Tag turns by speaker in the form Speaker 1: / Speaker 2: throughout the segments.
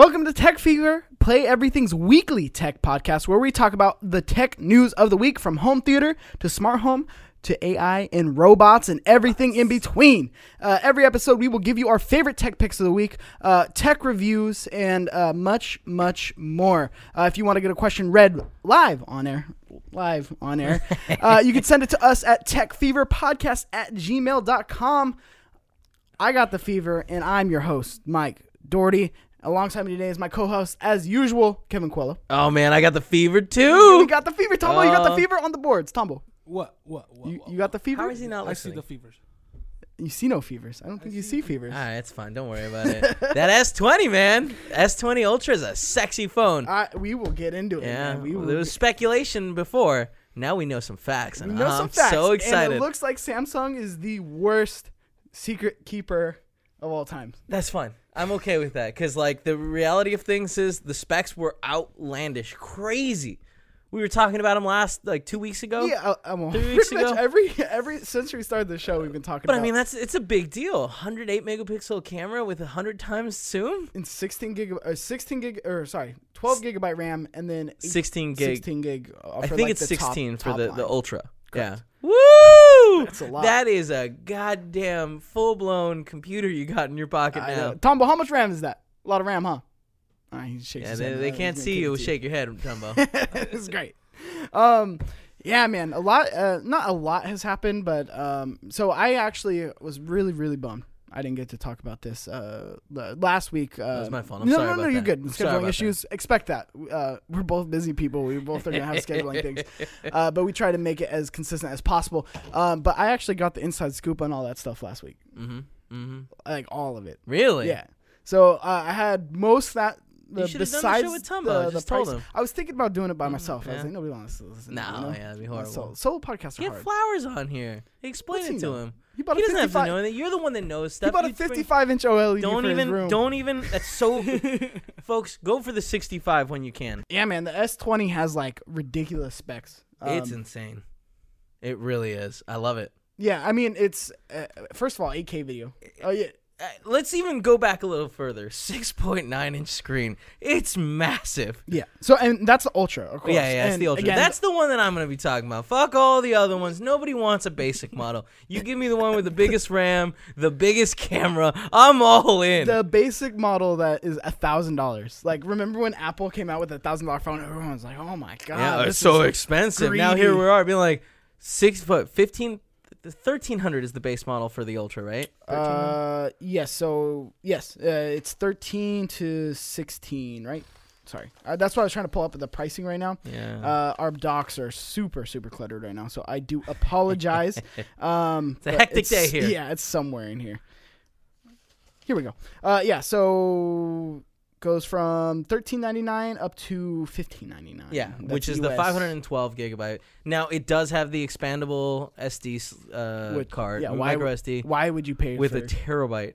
Speaker 1: Welcome to Tech Fever, Play Everything's weekly tech podcast, where we talk about the tech news of the week from home theater to smart home to AI and robots and everything in between. Uh, every episode, we will give you our favorite tech picks of the week, uh, tech reviews, and uh, much, much more. Uh, if you want to get a question read live on air, live on air, uh, you can send it to us at techfeverpodcast at gmail.com. I got the fever, and I'm your host, Mike Doherty. Alongside me today is my co-host, as usual, Kevin Quello.
Speaker 2: Oh man, I got the fever
Speaker 1: You
Speaker 2: too.
Speaker 1: got the fever, Tumble. you got the
Speaker 2: Uh,
Speaker 1: fever on the boards, Tumble.
Speaker 3: What? What? What?
Speaker 1: You,
Speaker 3: what,
Speaker 1: you got the fever.
Speaker 2: How is he not
Speaker 3: I see the fevers.
Speaker 1: You see no fevers. I don't think you see fevers.
Speaker 2: All right, it's fine. Don't worry about it. that S20, man. S20 Ultra is a sexy phone.
Speaker 1: I, we will get into it.
Speaker 2: yeah,
Speaker 1: man. we will
Speaker 2: there was
Speaker 1: get-
Speaker 2: speculation before. Now we know some facts,
Speaker 1: we
Speaker 2: and
Speaker 1: know
Speaker 2: I'm
Speaker 1: some facts.
Speaker 2: so
Speaker 1: And
Speaker 2: excited.
Speaker 1: it looks like Samsung is the worst secret keeper of all time.
Speaker 2: That's fine. I'm okay with that because, like, the reality of things is the specs were outlandish, crazy. We were talking about them last, like, two weeks ago.
Speaker 1: Yeah, uh, uh, well,
Speaker 2: Three
Speaker 1: pretty
Speaker 2: weeks
Speaker 1: much
Speaker 2: ago?
Speaker 1: every every since we started the show, we've been talking
Speaker 2: But
Speaker 1: about.
Speaker 2: I mean, that's it's a big deal. 108 megapixel camera with 100 times zoom,
Speaker 1: and 16 gig, or 16 gig, or sorry, 12 gigabyte RAM, and then eight-
Speaker 2: 16 gig
Speaker 1: 16 gig. Uh,
Speaker 2: I think
Speaker 1: like,
Speaker 2: it's
Speaker 1: the top-
Speaker 2: 16 for
Speaker 1: top
Speaker 2: the,
Speaker 1: line.
Speaker 2: the Ultra.
Speaker 1: Correct.
Speaker 2: Yeah. Woo!
Speaker 1: That's a lot.
Speaker 2: That is a goddamn full blown computer you got in your pocket
Speaker 1: I
Speaker 2: now.
Speaker 1: know. Tumble, how much RAM is that? A lot of RAM, huh? Uh, he shakes
Speaker 2: Yeah, they, they
Speaker 1: Uh,
Speaker 2: can't see you
Speaker 1: give it to
Speaker 2: shake your head, Tombo.
Speaker 1: it's great. Um, yeah, man, a lot. Uh, not a lot has happened, but um, so I actually was really, really bummed. I didn't get to talk about this uh, last week. Uh,
Speaker 2: was my fault. I'm
Speaker 1: no,
Speaker 2: sorry
Speaker 1: no, no, you're
Speaker 2: that.
Speaker 1: good.
Speaker 2: I'm
Speaker 1: Scheduling issues, expect that. Uh, we're both busy people. We both are gonna have scheduling things, uh, but we try to make it as consistent as possible. Um, but I actually got the inside scoop on all that stuff last week,
Speaker 2: mm-hmm. Mm-hmm.
Speaker 1: like all of it.
Speaker 2: Really?
Speaker 1: Yeah. So uh, I had most that. The,
Speaker 2: You should've done the
Speaker 1: besides
Speaker 2: show with Tumbo,
Speaker 1: the, the
Speaker 2: told
Speaker 1: price-. I was thinking about doing it by myself. I was like, nobody wants to listen.
Speaker 2: No,
Speaker 1: to me, you know?
Speaker 2: yeah, it'd be horrible.
Speaker 1: So, solo podcasts are
Speaker 2: Get
Speaker 1: hard.
Speaker 2: Flowers on here. Explain
Speaker 1: What's
Speaker 2: it
Speaker 1: he
Speaker 2: to
Speaker 1: know?
Speaker 2: him.
Speaker 1: He bought
Speaker 2: He doesn't have to know that. You're the one that knows stuff.
Speaker 1: He bought a 55 inch OLED
Speaker 2: Don't even. Don't even. That's so. folks, go for the 65 when you can.
Speaker 1: Yeah, man. The S20 has like ridiculous specs.
Speaker 2: it's
Speaker 1: Um,
Speaker 2: insane. It really is. I love it.
Speaker 1: yeah. I mean, it's uh, first of all 8K video. Oh yeah.
Speaker 2: Uh, let's even go back a little further. 6.9 inch screen. It's massive.
Speaker 1: Yeah. So and that's the Ultra, of course.
Speaker 2: Yeah, yeah, it's
Speaker 1: And
Speaker 2: the Ultra.
Speaker 1: again,
Speaker 2: That's the one that I'm going to be talking about. Fuck all the other ones. Nobody wants a basic model. You give me the one with the biggest RAM, the biggest camera. I'm all in.
Speaker 1: the basic model that is a thousand dollars. Like, remember when Apple came out with a thousand dollar phone? Everyone was like, "Oh my god,
Speaker 2: yeah, it's so expensive. Now here we are being like six foot, 15, 1300 is the base model for the Ultra, right? 1300?
Speaker 1: Uh, yes. So yes, uh, it's thirteen to sixteen, right? Sorry, uh, that's why I was trying to pull up the pricing right now.
Speaker 2: yeah.
Speaker 1: Uh, our docs are super super cluttered right now, so I do apologize. um,
Speaker 2: It's a
Speaker 1: but
Speaker 2: hectic day here.
Speaker 1: Yeah, it's somewhere in here. Here we go. Uh, yeah. So goes from thirteen ninety nine up to fifteen ninety nine.
Speaker 2: Yeah, which is the 512 gigabyte. Now it does have the expandable SD uh,
Speaker 1: With-
Speaker 2: card,
Speaker 1: yeah, why
Speaker 2: micro SD,
Speaker 1: Why would you pay
Speaker 2: with
Speaker 1: for
Speaker 2: a terabyte.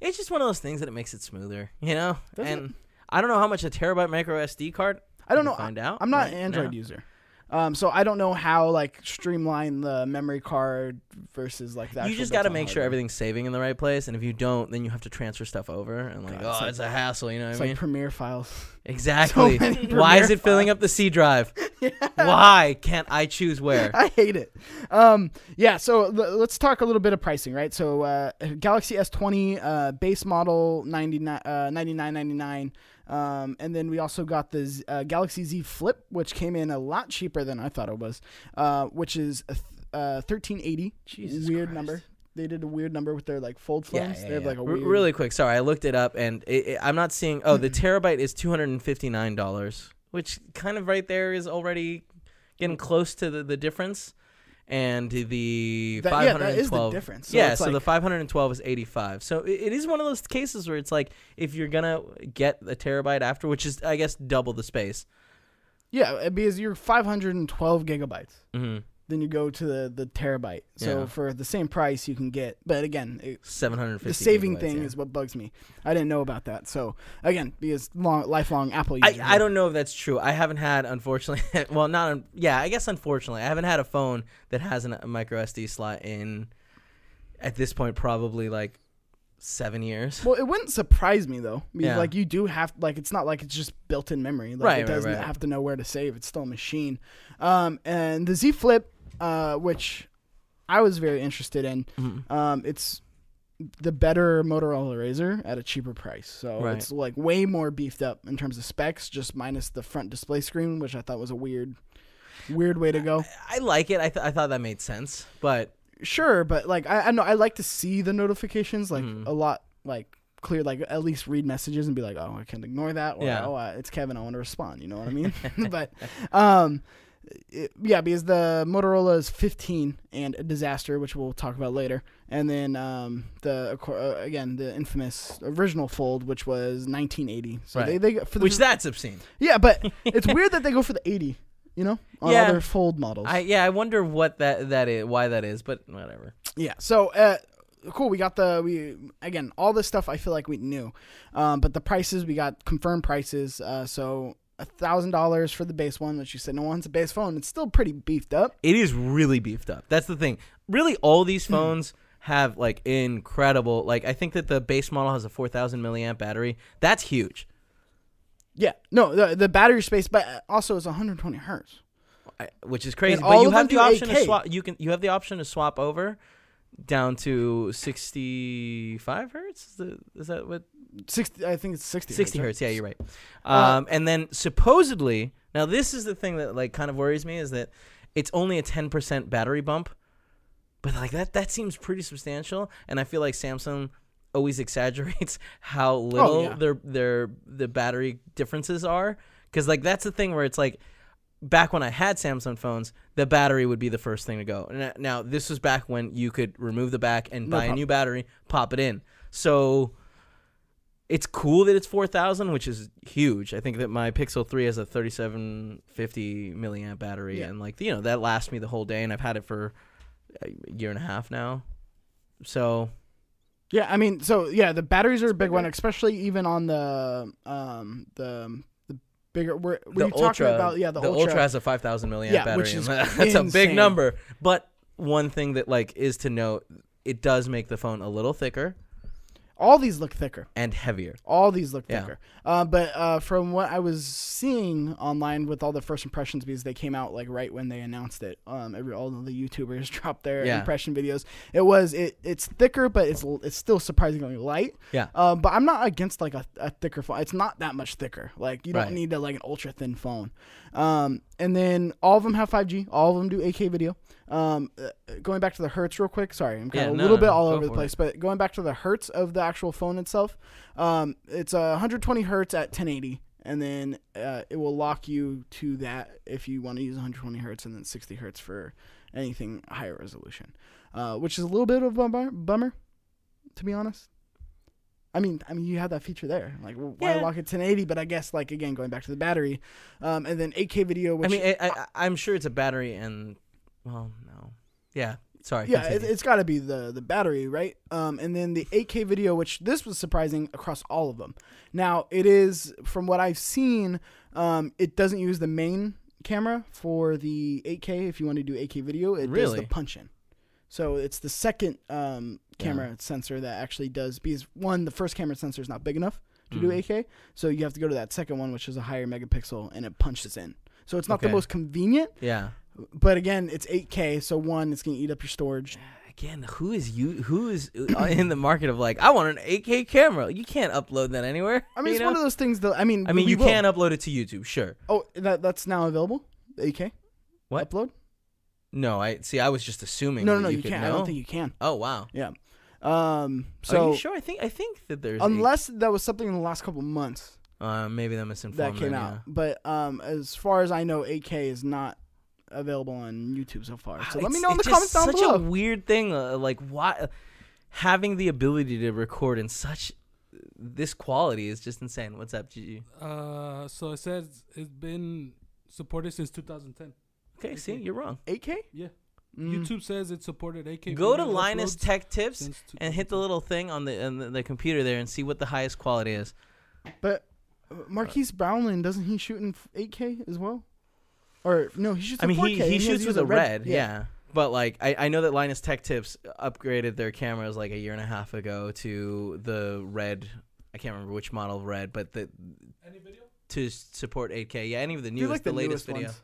Speaker 2: It's just one of those things that it makes it smoother, you know.
Speaker 1: Does it?
Speaker 2: and I don't know how much a terabyte micro SD card.
Speaker 1: I don't know.
Speaker 2: Find out.
Speaker 1: I'm not an Android
Speaker 2: now.
Speaker 1: user. Um, so I don't know how like streamline the memory card versus like that.
Speaker 2: You just got to make sure everything's saving in the right place, and if you don't, then you have to transfer stuff over, and like,
Speaker 1: God,
Speaker 2: oh,
Speaker 1: it's
Speaker 2: it's,
Speaker 1: like-
Speaker 2: a hassle. You know what
Speaker 1: It's
Speaker 2: I
Speaker 1: like? Premiere files.
Speaker 2: exactly.
Speaker 1: many
Speaker 2: Why is it filling up the C drive? Why can't I choose where?
Speaker 1: I hate it. Um, yeah, so l- let's talk a little bit of pricing, right? So uh, Galaxy S20 uh, base model 99 uh, 99.99. Um, and then we also got the Z- uh, Galaxy Z Flip, which came in a lot cheaper than I thought it was, uh, which is a th- uh, 1380.
Speaker 2: Jesus
Speaker 1: weird
Speaker 2: Christ.
Speaker 1: number. They did a weird number with their like fold phones. they have like a
Speaker 2: R-
Speaker 1: weird.
Speaker 2: really quick. Sorry, I looked it up, and it, it- I'm not seeing. Oh, the terabyte is two hundred and fifty nine dollars, which kind of right there is already getting close to the, the difference. And the
Speaker 1: That-
Speaker 2: five
Speaker 1: yeah,
Speaker 2: hundred
Speaker 1: that
Speaker 2: and
Speaker 1: is the difference. So
Speaker 2: yeah, so the five hundred and twelve is eighty five. So it, it is one of those cases where it's like if you're gonna get a terabyte after, which is I guess double the space.
Speaker 1: Yeah, because you're 512 gigabytes.
Speaker 2: Mm-hmm.
Speaker 1: Then you go to the, the terabyte. So
Speaker 2: Yeah.
Speaker 1: for the same price, you can get. But again, it,
Speaker 2: Seven hundred fifty.
Speaker 1: the saving thing is what bugs me. I didn't know about that. So again, because long, lifelong Apple
Speaker 2: I,
Speaker 1: user.
Speaker 2: I don't know if that's true. I haven't had, unfortunately, well, not, un- yeah, I guess unfortunately, I haven't had a phone that has an, a micro SD slot in, at this point, probably like seven years.
Speaker 1: Well, it wouldn't surprise me though, because
Speaker 2: Yeah.
Speaker 1: like you do have like it's not like it's just built-in memory. Like
Speaker 2: Right,
Speaker 1: it doesn't
Speaker 2: right.
Speaker 1: have to know where to save. It's still a machine. Um, and the Z Flip, uh, which I was very interested in,
Speaker 2: Mhm.
Speaker 1: um, it's the better Motorola Razr at a cheaper price. So
Speaker 2: Right.
Speaker 1: it's like way more beefed up in terms of specs, just minus the front display screen, which I thought was a weird, weird way to go.
Speaker 2: I like it. I, th- I thought that made sense, but
Speaker 1: Sure, but like I, I know I like to see the notifications like
Speaker 2: Mhm.
Speaker 1: a lot like clear like at least read messages and be like oh I can't ignore that or
Speaker 2: Yeah.
Speaker 1: oh uh, it's Kevin I want to respond you know what I mean but um it, yeah because the Motorola is 15 and a disaster which we'll talk about later and then um the uh, again the infamous original fold which was 1980 so
Speaker 2: Right.
Speaker 1: they they for the,
Speaker 2: which that's obscene.
Speaker 1: yeah but it's weird that they go for the 80 you know on
Speaker 2: Yeah.
Speaker 1: other fold models
Speaker 2: I yeah, I wonder what that that is, why that is, but whatever.
Speaker 1: Yeah. So, uh, cool. We got the we again all this stuff. I feel like we knew, um, but the prices we got confirmed prices. Uh, so thousand dollars for the base one, which you said no one's a base phone. It's still pretty beefed up.
Speaker 2: It is really beefed up. That's the thing. Really, all these
Speaker 1: Hmm.
Speaker 2: phones have like incredible. Like I think that the base model has a four thousand milliamp battery. That's huge.
Speaker 1: Yeah. No, the the battery space, but also it's 120 hertz.
Speaker 2: I- which is crazy.
Speaker 1: And
Speaker 2: But
Speaker 1: all
Speaker 2: you
Speaker 1: of
Speaker 2: have
Speaker 1: them
Speaker 2: the
Speaker 1: do
Speaker 2: option to
Speaker 1: 8K.
Speaker 2: swap. You can you have the option to swap over down to sixty five hertz. Is, the, is that what
Speaker 1: 60. I think it's 60.
Speaker 2: 60
Speaker 1: right?
Speaker 2: hertz? Yeah, you're right.
Speaker 1: Uh,
Speaker 2: Um, and then supposedly, now this is the thing that like kind of worries me is that it's only a ten percent battery bump, but like that that seems pretty substantial. And I feel like Samsung always exaggerates how little
Speaker 1: Oh, yeah.
Speaker 2: their their the battery differences are because like that's the thing where it's like back when I had Samsung phones, the battery would be the first thing to go. And now this was back when you could remove the back and
Speaker 1: No
Speaker 2: buy a new battery, pop it in. So it's cool that it's 4000, which is huge. I think that my Pixel 3 has a 3750 milliamp battery
Speaker 1: Yeah.
Speaker 2: and like you know, that lasts me the whole day and I've had it for a year and a half now. So,
Speaker 1: Yeah, I mean, so yeah, the batteries are a big one, especially even on the um the the bigger. We're,
Speaker 2: the
Speaker 1: talking
Speaker 2: Ultra
Speaker 1: about yeah the,
Speaker 2: the
Speaker 1: Ultra.
Speaker 2: has a 5000 milliamp
Speaker 1: Yeah,
Speaker 2: battery.
Speaker 1: which is
Speaker 2: that's a big number. But one thing that like is to note, it does make the phone a little thicker
Speaker 1: All these look thicker.
Speaker 2: and heavier.
Speaker 1: All these look
Speaker 2: Yeah.
Speaker 1: thicker. Uh, but uh, from what I was seeing online with all the first impressions, because they came out like right when they announced it, um, every all the YouTubers dropped their
Speaker 2: Yeah.
Speaker 1: impression videos. It was it it's thicker, but it's it's still surprisingly light.
Speaker 2: Yeah.
Speaker 1: Um, but I'm not against like a, a thicker phone. It's not that much thicker. Like you don't
Speaker 2: Right.
Speaker 1: need a, like an ultra thin phone. Um, and then all of them have 5G. All of them do 8K video. Um, uh, going back to the hertz real quick. Sorry, I'm kind
Speaker 2: Yeah,
Speaker 1: of a
Speaker 2: no,
Speaker 1: little bit all over the place. But going back to the hertz of the actual phone itself, um, it's a 120 hertz at 1080, and then uh, it will lock you to that if you want to use 120 hertz, and then 60 hertz for anything higher resolution, uh, which is a little bit of a bummer, bummer, to be honest. I mean, I mean, you have that feature there. Like, why
Speaker 2: Yeah.
Speaker 1: lock at 1080? But I guess, like, again, going back to the battery, um, and then 8K video. Which,
Speaker 2: I mean, I, I, I'm sure it's a battery and well, no. Yeah, sorry.
Speaker 1: yeah, it, it's got to be the the battery, right? Um, and then the 8K video, which this was surprising across all of them. Now it is, from what I've seen, um, it doesn't use the main camera for the 8K. If you want to do 8K video, it does the punch in. So it's the second um, camera sensor that actually does because one, the first camera sensor is not big enough to do
Speaker 2: Mhm.
Speaker 1: 8K, so you have to go to that second one, which is a higher megapixel, and it punches in. So it's not the most convenient,
Speaker 2: yeah.
Speaker 1: But again, it's 8K, so one, it's gonna eat up your storage.
Speaker 2: Again, who is you? Who is uh, in the market of like? I want an 8K camera. You can't upload that anywhere.
Speaker 1: I mean, it's
Speaker 2: know?
Speaker 1: one of those things that I mean.
Speaker 2: I mean, you
Speaker 1: will.
Speaker 2: can upload it to YouTube, sure.
Speaker 1: Oh, that that's now available. 8K.
Speaker 2: What?
Speaker 1: upload?
Speaker 2: No, I see. I was just assuming.
Speaker 1: No, no, no.
Speaker 2: you,
Speaker 1: You, can't. I don't think you can.
Speaker 2: Oh wow.
Speaker 1: Yeah. Um.
Speaker 2: Are
Speaker 1: So
Speaker 2: you sure? I think I think that there's
Speaker 1: unless that was something in the last couple months
Speaker 2: uh, maybe that misinformed.
Speaker 1: that came out,
Speaker 2: yeah.
Speaker 1: but um, as far as I know, 8K is not available on YouTube so far. So let me know in the
Speaker 2: it's
Speaker 1: comments
Speaker 2: just
Speaker 1: down
Speaker 2: such
Speaker 1: below.
Speaker 2: a weird thing. Uh, like why having the ability to record in such this quality is just insane. What's up, Gigi?
Speaker 3: Uh, so it says it's been supported since 2010.
Speaker 2: Okay, see, you're wrong.
Speaker 1: 8K.
Speaker 3: Yeah.
Speaker 1: Mm.
Speaker 3: YouTube says it supported 8K.
Speaker 2: Go to Linus Tech Tips and hit the little thing on the on the, the computer there and see what the highest quality is.
Speaker 1: But uh, Marques Brownlee doesn't he shoot in 8K as well? Or no, he shoots.
Speaker 2: I mean,
Speaker 1: in 4K
Speaker 2: he, he shoots
Speaker 1: to
Speaker 2: with a red, yeah. But like I, I know that Linus Tech Tips upgraded their cameras like a year and a half ago to the red. I can't remember which model of red, but the
Speaker 3: Any video?
Speaker 2: to support 8K. Yeah, any of the
Speaker 1: Do
Speaker 2: newest,
Speaker 1: like
Speaker 2: the, latest
Speaker 1: newest
Speaker 2: video.
Speaker 1: ones?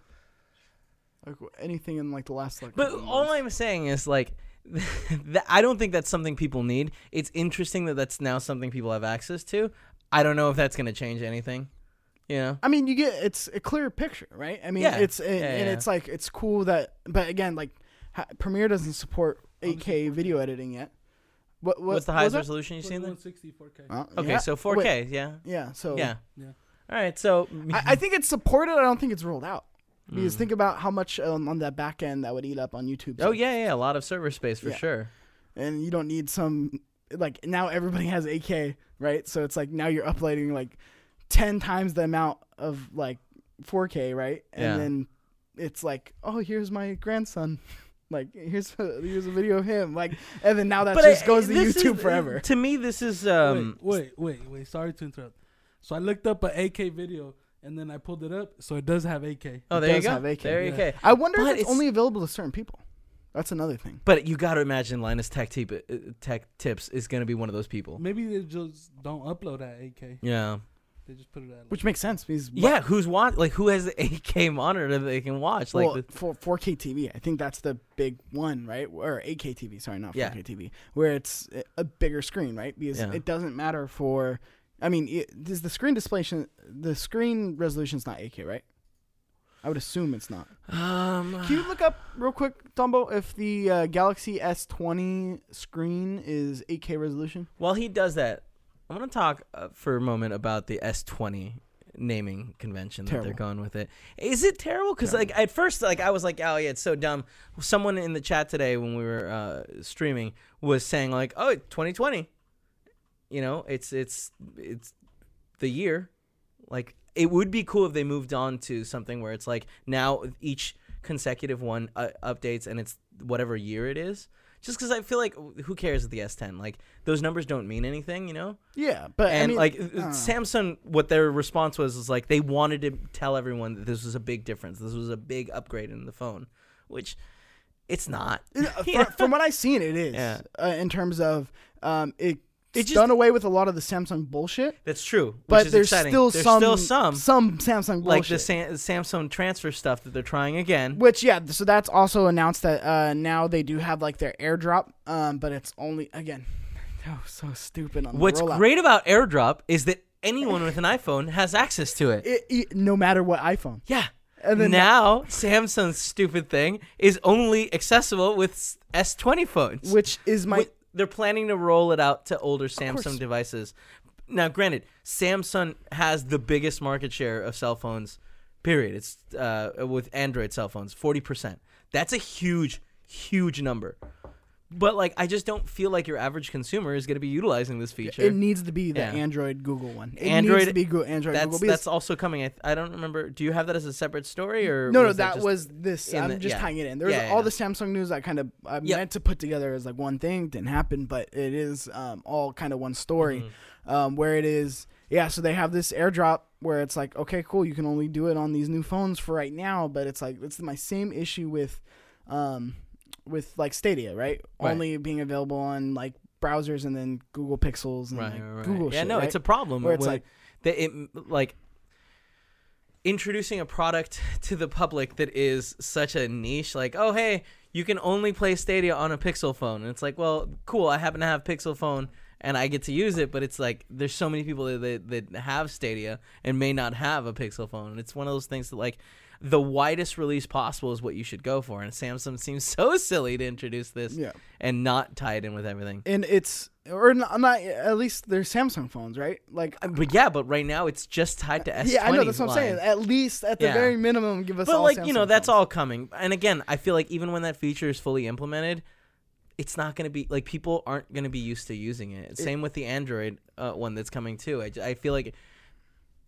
Speaker 1: Like anything in like the last like.
Speaker 2: But all
Speaker 1: months.
Speaker 2: I'm saying is like, that, I don't think that's something people need. It's interesting that that's now something people have access to. I don't know if that's going to change anything. You know?
Speaker 1: I mean, you get it's a clear picture, right? I mean,
Speaker 2: Yeah.
Speaker 1: it's and,
Speaker 2: Yeah,
Speaker 1: and it's like it's cool that, but again, like ha- Premiere doesn't support 8K video editing yet. What, what
Speaker 2: What's the highest
Speaker 1: was
Speaker 2: resolution you've seen there?
Speaker 3: 160 4K.
Speaker 1: that? Uh,
Speaker 2: Okay,
Speaker 1: yeah.
Speaker 2: so
Speaker 1: Oh,
Speaker 2: 4K. yeah.
Speaker 1: yeah, so
Speaker 2: Yeah.
Speaker 3: Yeah.
Speaker 2: All right. So
Speaker 1: I, I think it's supported. I don't think it's rolled out. Because
Speaker 2: Mm.
Speaker 1: think about how much um, on that back end that would eat up on YouTube.
Speaker 2: Oh yeah, yeah, a lot of server space for
Speaker 1: Yeah.
Speaker 2: sure.
Speaker 1: and you don't need some like now everybody has 8K, right? So it's like now you're uploading like 10 times the amount of like 4K, right? And
Speaker 2: Yeah.
Speaker 1: then it's like, oh, here's my grandson. Like here's a, here's a video of him. Like, and then now that just
Speaker 2: I-
Speaker 1: goes to YouTube
Speaker 2: is-
Speaker 1: forever.
Speaker 2: To me, this is um.
Speaker 3: wait, wait, wait, wait. Sorry to interrupt. So I looked up an 8K video and then I pulled it up. So it does have 8K.
Speaker 2: Oh,
Speaker 1: It
Speaker 2: there you go.
Speaker 1: have 8K,
Speaker 2: There you
Speaker 3: yeah.
Speaker 2: go.
Speaker 1: I wonder
Speaker 2: But
Speaker 1: if it's,
Speaker 2: it's-
Speaker 1: only available to certain people. That's another thing.
Speaker 2: But you got to imagine Linus Tech, Tip, uh, Tech Tips is going to be one of those people.
Speaker 3: Maybe they just don't upload at 8K.
Speaker 2: Yeah.
Speaker 3: They just put it at. Like,
Speaker 1: Which makes sense because
Speaker 2: Yeah. Who's watch? Like who has the 8K monitor that they can watch? Like
Speaker 1: well,
Speaker 2: the,
Speaker 1: for 4K TV, I think that's the big one, right? Or 8K TV, sorry, not 4K
Speaker 2: Yeah.
Speaker 1: TV, where it's a- a bigger screen, right? Because
Speaker 2: Yeah.
Speaker 1: it doesn't matter for, I mean, it, does the screen display, the screen resolution's not 8K, right? I would assume it's not.
Speaker 2: um.
Speaker 1: Can you look up real quick, Dumbo, if the uh, Galaxy S20 screen is 8K resolution?
Speaker 2: While he does that, I'm gonna talk uh, for a moment about the S20 naming convention that they're going with it. Is it terrible? Because like at first, like I was like, oh yeah, it's so dumb. Someone in the chat today when we were uh, streaming was saying like, oh, 2020. You know, it's it's it's the year. Like it would be cool if they moved on to something where it's like now each consecutive one uh, updates and it's whatever year it is. Just because I feel like who cares with the S10? Like those numbers don't mean anything, you know.
Speaker 1: Yeah, but
Speaker 2: and
Speaker 1: I mean,
Speaker 2: like
Speaker 1: I.
Speaker 2: Samsung, what their response was is like they wanted to tell everyone that this was a big difference. This was a big upgrade in the phone, which it's not.
Speaker 1: Uh, fr- from what I've seen, it is
Speaker 2: Yeah.
Speaker 1: uh, in terms of um, it.
Speaker 2: It
Speaker 1: It's done away with a lot of the Samsung bullshit,
Speaker 2: That's true. which
Speaker 1: but
Speaker 2: is
Speaker 1: there's
Speaker 2: exciting.
Speaker 1: still
Speaker 2: there's
Speaker 1: some
Speaker 2: still some
Speaker 1: some Samsung bullshit.
Speaker 2: like the Sam- Samsung transfer stuff that they're trying again.
Speaker 1: Which yeah, so that's also announced that uh, now they do have like their AirDrop, um, but it's only again, oh, so stupid on
Speaker 2: What's
Speaker 1: rollout.
Speaker 2: great about AirDrop is that anyone with an iPhone has access to it.
Speaker 1: It, it- no matter what iPhone.
Speaker 2: Yeah.
Speaker 1: And then
Speaker 2: now Samsung's stupid thing is only accessible with S- S20 phones.
Speaker 1: which is my
Speaker 2: they're planning to roll it out to older. Samsung devices. Now, granted, Samsung has the biggest market share of cell phones. Period. It's uh, with Android cell phones, forty percent. That's a huge, huge number. But like, I just don't feel like your average consumer is going to be utilizing this feature.
Speaker 1: it needs to be the
Speaker 2: Yeah.
Speaker 1: Android Google one. It
Speaker 2: Android-
Speaker 1: needs to be Go- Android
Speaker 2: that's
Speaker 1: Google. because-
Speaker 2: that's also coming. I, I don't remember. Do you have that as a separate story or
Speaker 1: no, no,
Speaker 2: was
Speaker 1: that was this. I'm
Speaker 2: the-
Speaker 1: just
Speaker 2: yeah.
Speaker 1: tying it in. There's
Speaker 2: Yeah,
Speaker 1: all the Samsung news I kind of I
Speaker 2: Yep.
Speaker 1: meant to put together as like one thing. Didn't happen, but it is um, all kind of one story.
Speaker 2: Mhm.
Speaker 1: um, where it is yeah so they have this airdrop where it's like okay cool you can only do it on these new phones for right now but it's like it's my same issue with um with like stadia right,
Speaker 2: Right.
Speaker 1: only being available on like browsers and then google pixels and
Speaker 2: right,
Speaker 1: like,
Speaker 2: right,
Speaker 1: google
Speaker 2: yeah,
Speaker 1: shit,
Speaker 2: no, it's a problem.
Speaker 1: Where it's like-
Speaker 2: that it like introducing a product to the public that is such a niche. Like, oh hey, you can only play Stadia on a Pixel phone, and it's like, well, cool. I happen to have Pixel phone. And I get to use it, but it's like there's so many people that, that that have Stadia and may not have a Pixel phone. And it's one of those things that like the widest release possible is what you should go for. And Samsung seems so silly to introduce this
Speaker 1: yeah
Speaker 2: and not tie it in with everything.
Speaker 1: and it's or not, not at least they're samsung phones right like
Speaker 2: Uh, But yeah, but right now it's just tied to S20.
Speaker 1: yeah i know that's what i'm saying at least at the
Speaker 2: Yeah.
Speaker 1: very minimum give us
Speaker 2: But like you know,
Speaker 1: Samsung
Speaker 2: that's all coming. And again, I feel like even when that feature is fully implemented, it's not going to be like people aren't going to be used to using it. Same with the Android uh, one that's coming too. I, I feel like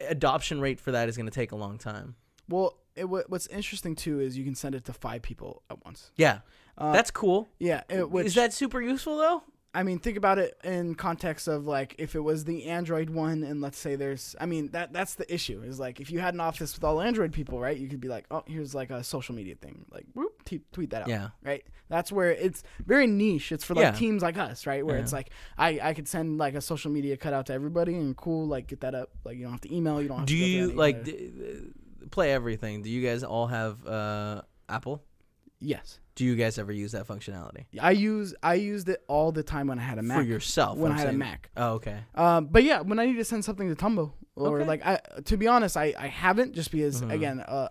Speaker 2: adoption rate for that is going to take a long time.
Speaker 1: well it, what- what's interesting too is you can send it to five people at once
Speaker 2: Yeah,
Speaker 1: uh,
Speaker 2: that's cool.
Speaker 1: yeah it, which,
Speaker 2: is that super useful though?
Speaker 1: I mean, think about it in context of like if it was the Android one, and let's say there's, I mean, that that's the issue is like if you had an office with all Android people, right? You could be like, oh, here's like a social media thing, like whoop, t- tweet that out.
Speaker 2: Yeah.
Speaker 1: Right. That's where it's very niche. It's for like
Speaker 2: Yeah.
Speaker 1: teams like us, right? Where
Speaker 2: Yeah.
Speaker 1: it's like I I could send like a social media cutout to everybody and cool like get that up. Like you don't have to email. You don't. Have
Speaker 2: Do
Speaker 1: to
Speaker 2: you like d- uh, play everything? Do you guys all have uh, Apple?
Speaker 1: yes.
Speaker 2: Do you guys ever use that functionality
Speaker 1: I use I used it all the time when I had a Mac.
Speaker 2: for yourself?
Speaker 1: when
Speaker 2: I'm
Speaker 1: I had a Mac.
Speaker 2: Oh, okay.
Speaker 1: Um, but yeah, when I need to send something to Tumbo or
Speaker 2: Okay.
Speaker 1: like I, to be honest, I, I haven't just because
Speaker 2: Mhm.
Speaker 1: again, uh,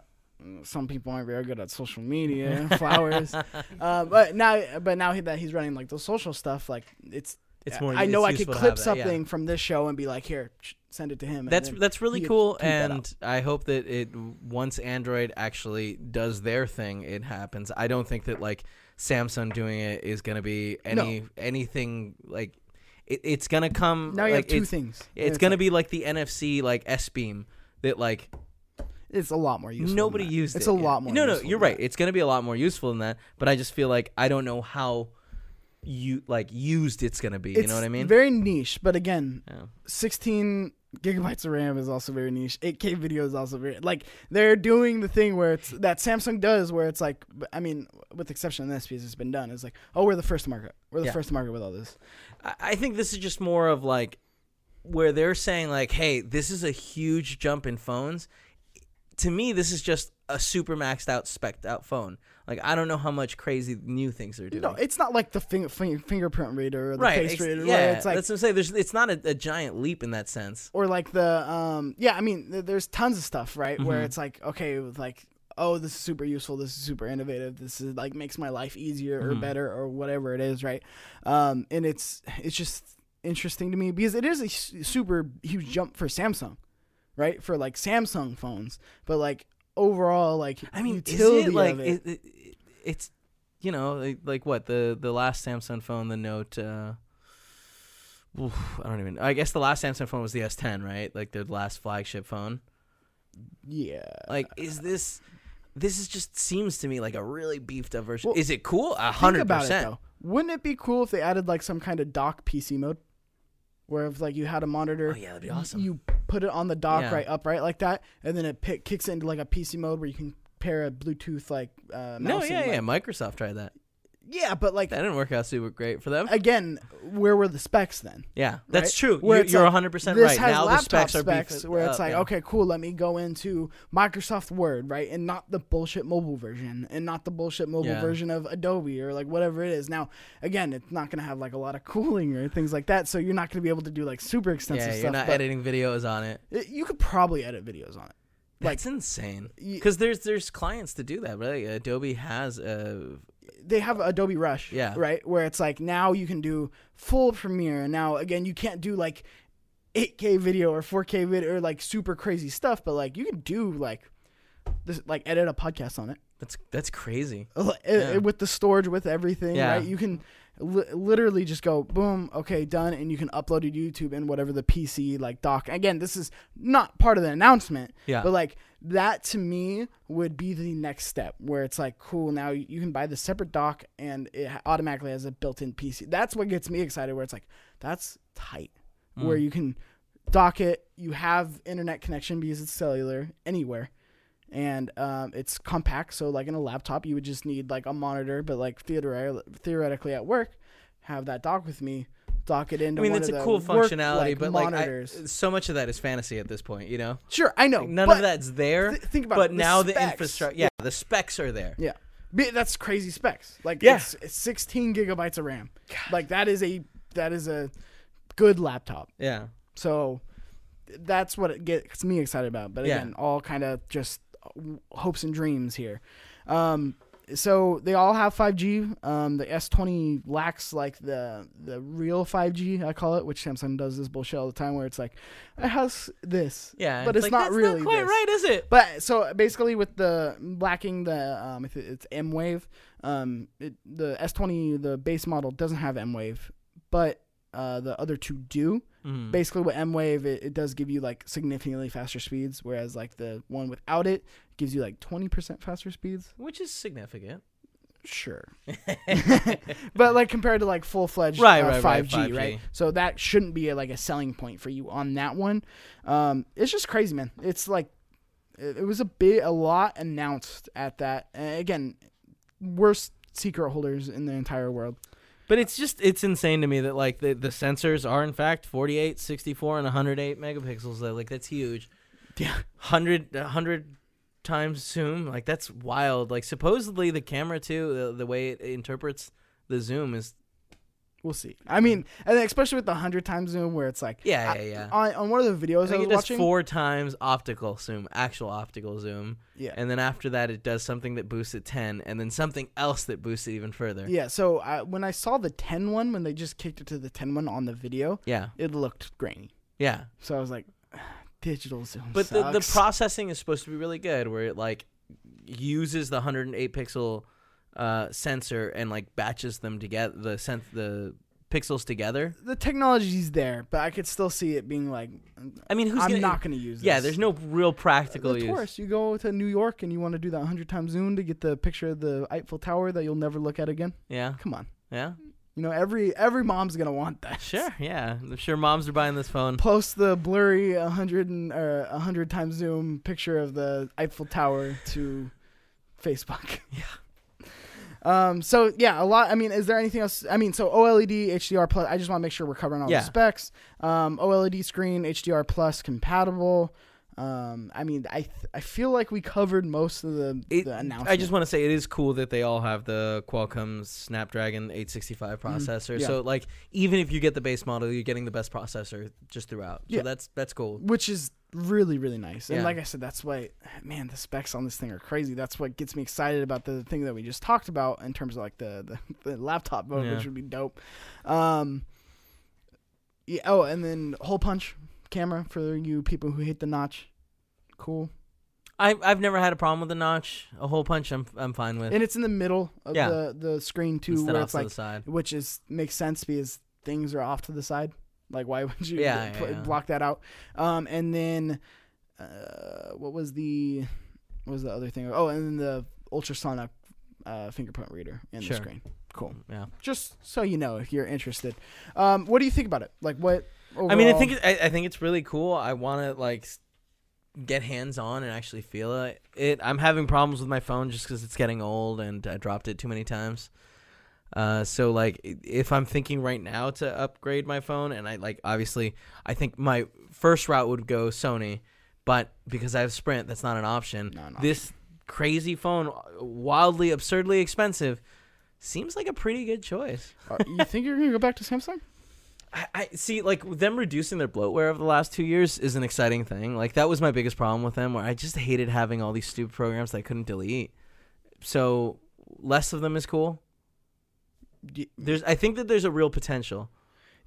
Speaker 1: some people aren't very good at social media, flowers. uh, but now, but now that he's running like the social stuff, like it's,
Speaker 2: It's more.
Speaker 1: I know I could clip
Speaker 2: that, yeah.
Speaker 1: something from this show and be like, here, send it to him.
Speaker 2: That's that's really cool,
Speaker 1: tweet that out.
Speaker 2: and I hope that it once Android actually does their thing, it happens. I don't think that like Samsung doing it is gonna be any anything like. It, it's gonna come.
Speaker 1: now you
Speaker 2: like,
Speaker 1: have two
Speaker 2: it's,
Speaker 1: things.
Speaker 2: It's, gonna be like the NFC like S Beam that like
Speaker 1: It's a lot more useful.
Speaker 2: nobody
Speaker 1: that.
Speaker 2: used.
Speaker 1: It's
Speaker 2: it
Speaker 1: a
Speaker 2: yet.
Speaker 1: lot more.
Speaker 2: Useful. No,
Speaker 1: no,
Speaker 2: you're right.
Speaker 1: that.
Speaker 2: It's gonna be a lot more useful than that. But I just feel like I don't know how you like used it's gonna be. you know what I mean?
Speaker 1: Very niche, but again,
Speaker 2: yeah.
Speaker 1: 16 gigabytes of RAM is also very niche. 8K video is also very like they're doing the thing where it's that Samsung does where it's like I mean with the exception of this because it's been done. It's like oh we're the first to market. We're the
Speaker 2: Yeah.
Speaker 1: first to market with all this.
Speaker 2: I I think this is just more of like where they're saying like, "Hey, this is a huge jump in phones." To me, this is just a super maxed out, specced out phone. Like I don't know how much crazy new things they're doing.
Speaker 1: No, it's not like the finger, finger, fingerprint reader or the
Speaker 2: right?
Speaker 1: face
Speaker 2: ex-
Speaker 1: reader
Speaker 2: yeah,
Speaker 1: where it's like
Speaker 2: that's what I'm saying. There's, it's not a, a giant leap in that sense.
Speaker 1: or like the um yeah I mean th- there's tons of stuff right where
Speaker 2: Mhm.
Speaker 1: it's like okay like oh this is super useful this is super innovative this is like makes my life easier or
Speaker 2: Mhm.
Speaker 1: better or whatever it is right um and it's it's just interesting to me because it is a super huge jump for Samsung right for like Samsung phones but like overall like
Speaker 2: I mean,
Speaker 1: utility
Speaker 2: is it like
Speaker 1: of it,
Speaker 2: it, it, it's you know like, what the the last Samsung phone, the Note. Uh, oof, I don't even. I guess the last Samsung phone was the S10, right? Like their last flagship phone.
Speaker 1: yeah
Speaker 2: Like, is this? This is just seems to me like a really beefed up version.
Speaker 1: Well,
Speaker 2: is it cool? A hundred percent.
Speaker 1: Wouldn't it be cool if they added like some kind of dock PC mode, where if like you had a monitor,
Speaker 2: Oh yeah, that'd be awesome.
Speaker 1: you put it on the dock
Speaker 2: Yeah.
Speaker 1: right upright like that, and then it pick, kicks it into like a PC mode where you can pair a Bluetooth like uh,
Speaker 2: no, yeah,
Speaker 1: and,
Speaker 2: yeah.
Speaker 1: like-
Speaker 2: Microsoft tried that.
Speaker 1: yeah. But like
Speaker 2: That didn't work out super great for them.
Speaker 1: again, where were the specs then?
Speaker 2: yeah, that's
Speaker 1: right?
Speaker 2: true.
Speaker 1: Where
Speaker 2: You're, you're
Speaker 1: like,
Speaker 2: 100 percent right. Now the specs are
Speaker 1: specs
Speaker 2: beefed
Speaker 1: where it's like,
Speaker 2: yeah.
Speaker 1: okay, cool. Let me go into Microsoft Word, right, and not the bullshit mobile version, and not the bullshit mobile
Speaker 2: Yeah.
Speaker 1: version of Adobe or like whatever it is. Now, again, it's not gonna have like a lot of cooling or things like that, so you're not gonna be able to do like super extensive
Speaker 2: Yeah,
Speaker 1: stuff.
Speaker 2: you're not editing videos on it-
Speaker 1: you could probably edit videos on it. Like-
Speaker 2: That's insane. Because there's there's clients to do that, right? Adobe has a
Speaker 1: they have Adobe Rush,
Speaker 2: Yeah.
Speaker 1: right, where it's like now you can do full Premiere. and Now again, you can't do like 8K video or 4K video or like super crazy stuff, but like you can do like this, like edit a podcast on it.
Speaker 2: that's that's crazy. Yeah.
Speaker 1: with the storage with everything
Speaker 2: Yeah.
Speaker 1: right you can li- literally just go boom okay done and you can upload it to youtube and whatever the pc like dock again this is not part of the announcement
Speaker 2: Yeah.
Speaker 1: but like that to me would be the next step where it's like cool now you can buy the separate dock and it automatically has a built-in pc that's what gets me excited where it's like that's tight where
Speaker 2: Mm.
Speaker 1: you can dock it you have internet connection because it's cellular anywhere and um, it's compact. So like in a laptop, you would just need like a monitor, but like theoretically, theoretically at work, have that dock with me, dock it into.
Speaker 2: I mean, that's a cool
Speaker 1: work,
Speaker 2: functionality,
Speaker 1: like,
Speaker 2: but like I, so much of that is fantasy at this point. You know,
Speaker 1: sure, I know.
Speaker 2: Like, none of that's there.
Speaker 1: th- think about
Speaker 2: but
Speaker 1: it,
Speaker 2: now the infrastructure, yeah, the specs are there.
Speaker 1: Yeah, that's crazy specs. Like
Speaker 2: Yeah.
Speaker 1: it's, it's 16 gigabytes of RAM. Like that is a that is a good laptop.
Speaker 2: Yeah,
Speaker 1: So that's what it gets me excited about. But
Speaker 2: Yeah.
Speaker 1: again, all kind of just hopes and dreams here. Um, so they all have 5G. Um, the S20 lacks like the the real 5G, I call it, which Samsung does this bullshit all the time, where it's like it has this,
Speaker 2: yeah,
Speaker 1: but it's,
Speaker 2: like,
Speaker 1: not
Speaker 2: that's
Speaker 1: really
Speaker 2: not quite
Speaker 1: this.
Speaker 2: right, is it?
Speaker 1: But so basically, with the lacking the um, it's M Wave, um, it, the S20 the base model doesn't have M Wave, but uh, the other two do.
Speaker 2: Mhm.
Speaker 1: Basically, with M Wave, it, it does give you like significantly faster speeds, whereas like the one without it gives you like 20% faster speeds.
Speaker 2: which is significant.
Speaker 1: Sure, but like compared to like full fledged
Speaker 2: Right,
Speaker 1: uh,
Speaker 2: right, right,
Speaker 1: 5G,
Speaker 2: 5G.
Speaker 1: right? So that shouldn't be a, like a selling point for you on that one. Um, it's just crazy, man. It's like it, it was a bit a lot announced at that. And again, worst secret holders in the entire world.
Speaker 2: But it's just it's insane to me that like the the sensors are in fact 48, 64 and 108 megapixels. Though. Like that's huge.
Speaker 1: Yeah.
Speaker 2: 100 100 times zoom. Like that's wild. Like supposedly the camera too, the, the way it interprets the zoom is
Speaker 1: We'll see. I mean, and especially with the hundred times zoom, where it's like
Speaker 2: yeah,
Speaker 1: I-
Speaker 2: yeah, yeah.
Speaker 1: on, on one of the videos
Speaker 2: I
Speaker 1: I, was
Speaker 2: it does
Speaker 1: watching.
Speaker 2: four times optical zoom, actual optical zoom,
Speaker 1: yeah,
Speaker 2: and then after that it does something that boosts it ten, and then something else that boosts it even further.
Speaker 1: yeah. So I, when I saw the 10 one, when they just kicked it to the 10 one on the video,
Speaker 2: yeah,
Speaker 1: it looked grainy.
Speaker 2: yeah.
Speaker 1: So I was like, digital zoom.
Speaker 2: But the, the processing is supposed to be really good, where it like uses the 108 pixel uh, sensor and like batches them together, the sen- the pixels together.
Speaker 1: the technology's there, but I could still see it being like,
Speaker 2: I mean, who's
Speaker 1: I'm
Speaker 2: gonna,
Speaker 1: not going to use.
Speaker 2: Yeah, there's no real practical
Speaker 1: the
Speaker 2: of
Speaker 1: course, You go to New York and you want to do that 100 times zoom to get the picture of the Eiffel Tower that you'll never look at again.
Speaker 2: Yeah,
Speaker 1: Come on.
Speaker 2: yeah,
Speaker 1: You know, every every mom's gonna want that.
Speaker 2: sure, yeah. I'm sure moms are buying this phone.
Speaker 1: Post the blurry 100 and uh, 100 times zoom picture of the Eiffel Tower to Facebook.
Speaker 2: Yeah.
Speaker 1: Um. So yeah, a lot. I mean, is there anything else? I mean, so OLED HDR plus. I just want to make sure we're covering all
Speaker 2: Yeah.
Speaker 1: the specs. Um. OLED screen HDR plus compatible. Um. I mean, I th- I feel like we covered most of the
Speaker 2: It,
Speaker 1: the announcement.
Speaker 2: I just want to say it is cool that they all have the Qualcomm Snapdragon 865
Speaker 1: Mhm.
Speaker 2: processor.
Speaker 1: Yeah.
Speaker 2: So like, even if you get the base model, you're getting the best processor just throughout. So
Speaker 1: Yeah.
Speaker 2: that's that's cool.
Speaker 1: which is really really nice. And
Speaker 2: Yeah.
Speaker 1: like I said, that's why man, the specs on this thing are crazy. That's what gets me excited about the thing that we just talked about in terms of like the the, the laptop mode,
Speaker 2: Yeah.
Speaker 1: which would be dope. Um, yeah. Oh, and then hole punch camera for you people who hate the notch. Cool.
Speaker 2: I I've never had a problem with the notch. A hole punch, I'm I'm fine with.
Speaker 1: And it's in the middle of
Speaker 2: Yeah.
Speaker 1: the the screen too,
Speaker 2: Instead
Speaker 1: where it's
Speaker 2: to
Speaker 1: like
Speaker 2: the side.
Speaker 1: which is makes sense because things are off to the side. Like, why would you
Speaker 2: Yeah, yeah,
Speaker 1: block that out? Um, and then, uh, what was the what was the other thing? Oh, and then the ultrasonic uh, fingerprint reader in
Speaker 2: Sure.
Speaker 1: the screen. Cool.
Speaker 2: Yeah.
Speaker 1: Just so you know, if you're interested, um, what do you think about it? Like, what?
Speaker 2: I mean, I think it, I, I think it's really cool. I want to like get hands on and actually feel it. It. I'm having problems with my phone just because it's getting old and I dropped it too many times. Uh, so like, if I'm thinking right now to upgrade my phone, and I like, obviously, I think my first route would go Sony, but because I have Sprint, that's not an option.
Speaker 1: No, no.
Speaker 2: This crazy phone, wildly, absurdly expensive, seems like a pretty good choice.
Speaker 1: Uh, you think you're gonna go back to Samsung?
Speaker 2: I, I see like them reducing their bloatware over the last two years is an exciting thing. Like that was my biggest problem with them, where I just hated having all these stupid programs that I couldn't delete. So less of them is cool.
Speaker 1: Y-
Speaker 2: There's, I think that there's a real potential.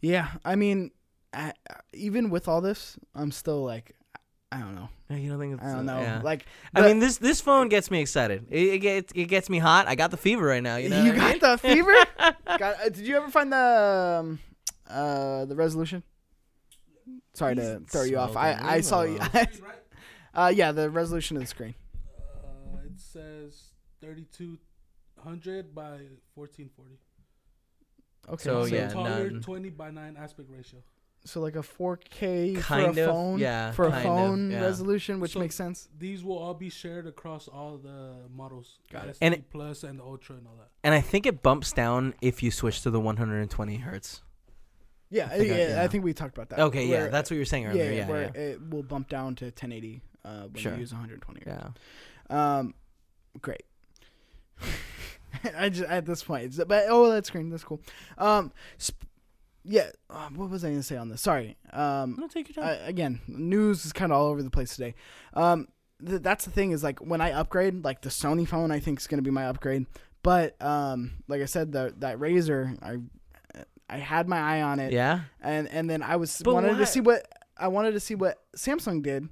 Speaker 1: Yeah, I mean, I, even with all this, I'm still like, I don't know.
Speaker 2: You don't think? It's,
Speaker 1: I don't
Speaker 2: uh,
Speaker 1: know.
Speaker 2: yeah.
Speaker 1: Like,
Speaker 2: I mean, this this phone gets me excited. It, it gets it gets me hot. I got the fever right now. You know.
Speaker 1: you
Speaker 2: what I mean?
Speaker 1: got the fever. got, uh, did you ever find the um, uh, the resolution? Sorry to throw you off. I, I saw you.
Speaker 3: Right?
Speaker 1: uh, yeah, the resolution of the screen.
Speaker 3: Uh, it says 3200 by 1440.
Speaker 1: Okay.
Speaker 2: So,
Speaker 1: so,
Speaker 2: yeah,
Speaker 3: taller,
Speaker 2: none.
Speaker 3: 20 by 9 aspect ratio.
Speaker 1: so like a 4K
Speaker 2: Kind
Speaker 1: for a
Speaker 2: of,
Speaker 1: phone.
Speaker 2: yeah,
Speaker 1: For a
Speaker 2: kind of,
Speaker 1: phone
Speaker 2: yeah.
Speaker 1: resolution, which
Speaker 3: So-
Speaker 1: makes sense.
Speaker 3: These will all be shared across all the models.
Speaker 1: Got it.
Speaker 3: SD
Speaker 2: And it-
Speaker 3: Plus and the Ultra and all that.
Speaker 2: And I think it bumps down if you switch to the 120 hertz.
Speaker 1: Yeah,
Speaker 2: I think I-
Speaker 1: yeah,
Speaker 2: yeah.
Speaker 1: I think we talked about that.
Speaker 2: Okay, yeah, that's what you were saying earlier.
Speaker 1: yeah,
Speaker 2: Yeah,
Speaker 1: where
Speaker 2: yeah.
Speaker 1: it will bump down to 1080 uh, when
Speaker 2: Sure.
Speaker 1: you use 120.
Speaker 2: yeah.
Speaker 1: Um, great. I just at this point, but oh, that screen, that's cool. Um, sp- yeah. Uh, what was I gonna say on this? Sorry. Um,
Speaker 2: No, take your
Speaker 1: uh, again, news is kind of all over the place today. Um, th- that's the thing is like when I upgrade, like the Sony phone, I think is gonna be my upgrade. But um, like I said, the that Razr, I I had my eye on it,
Speaker 2: yeah.
Speaker 1: and and then I was
Speaker 2: But
Speaker 1: wanted
Speaker 2: why-
Speaker 1: to see what I wanted to see what Samsung did.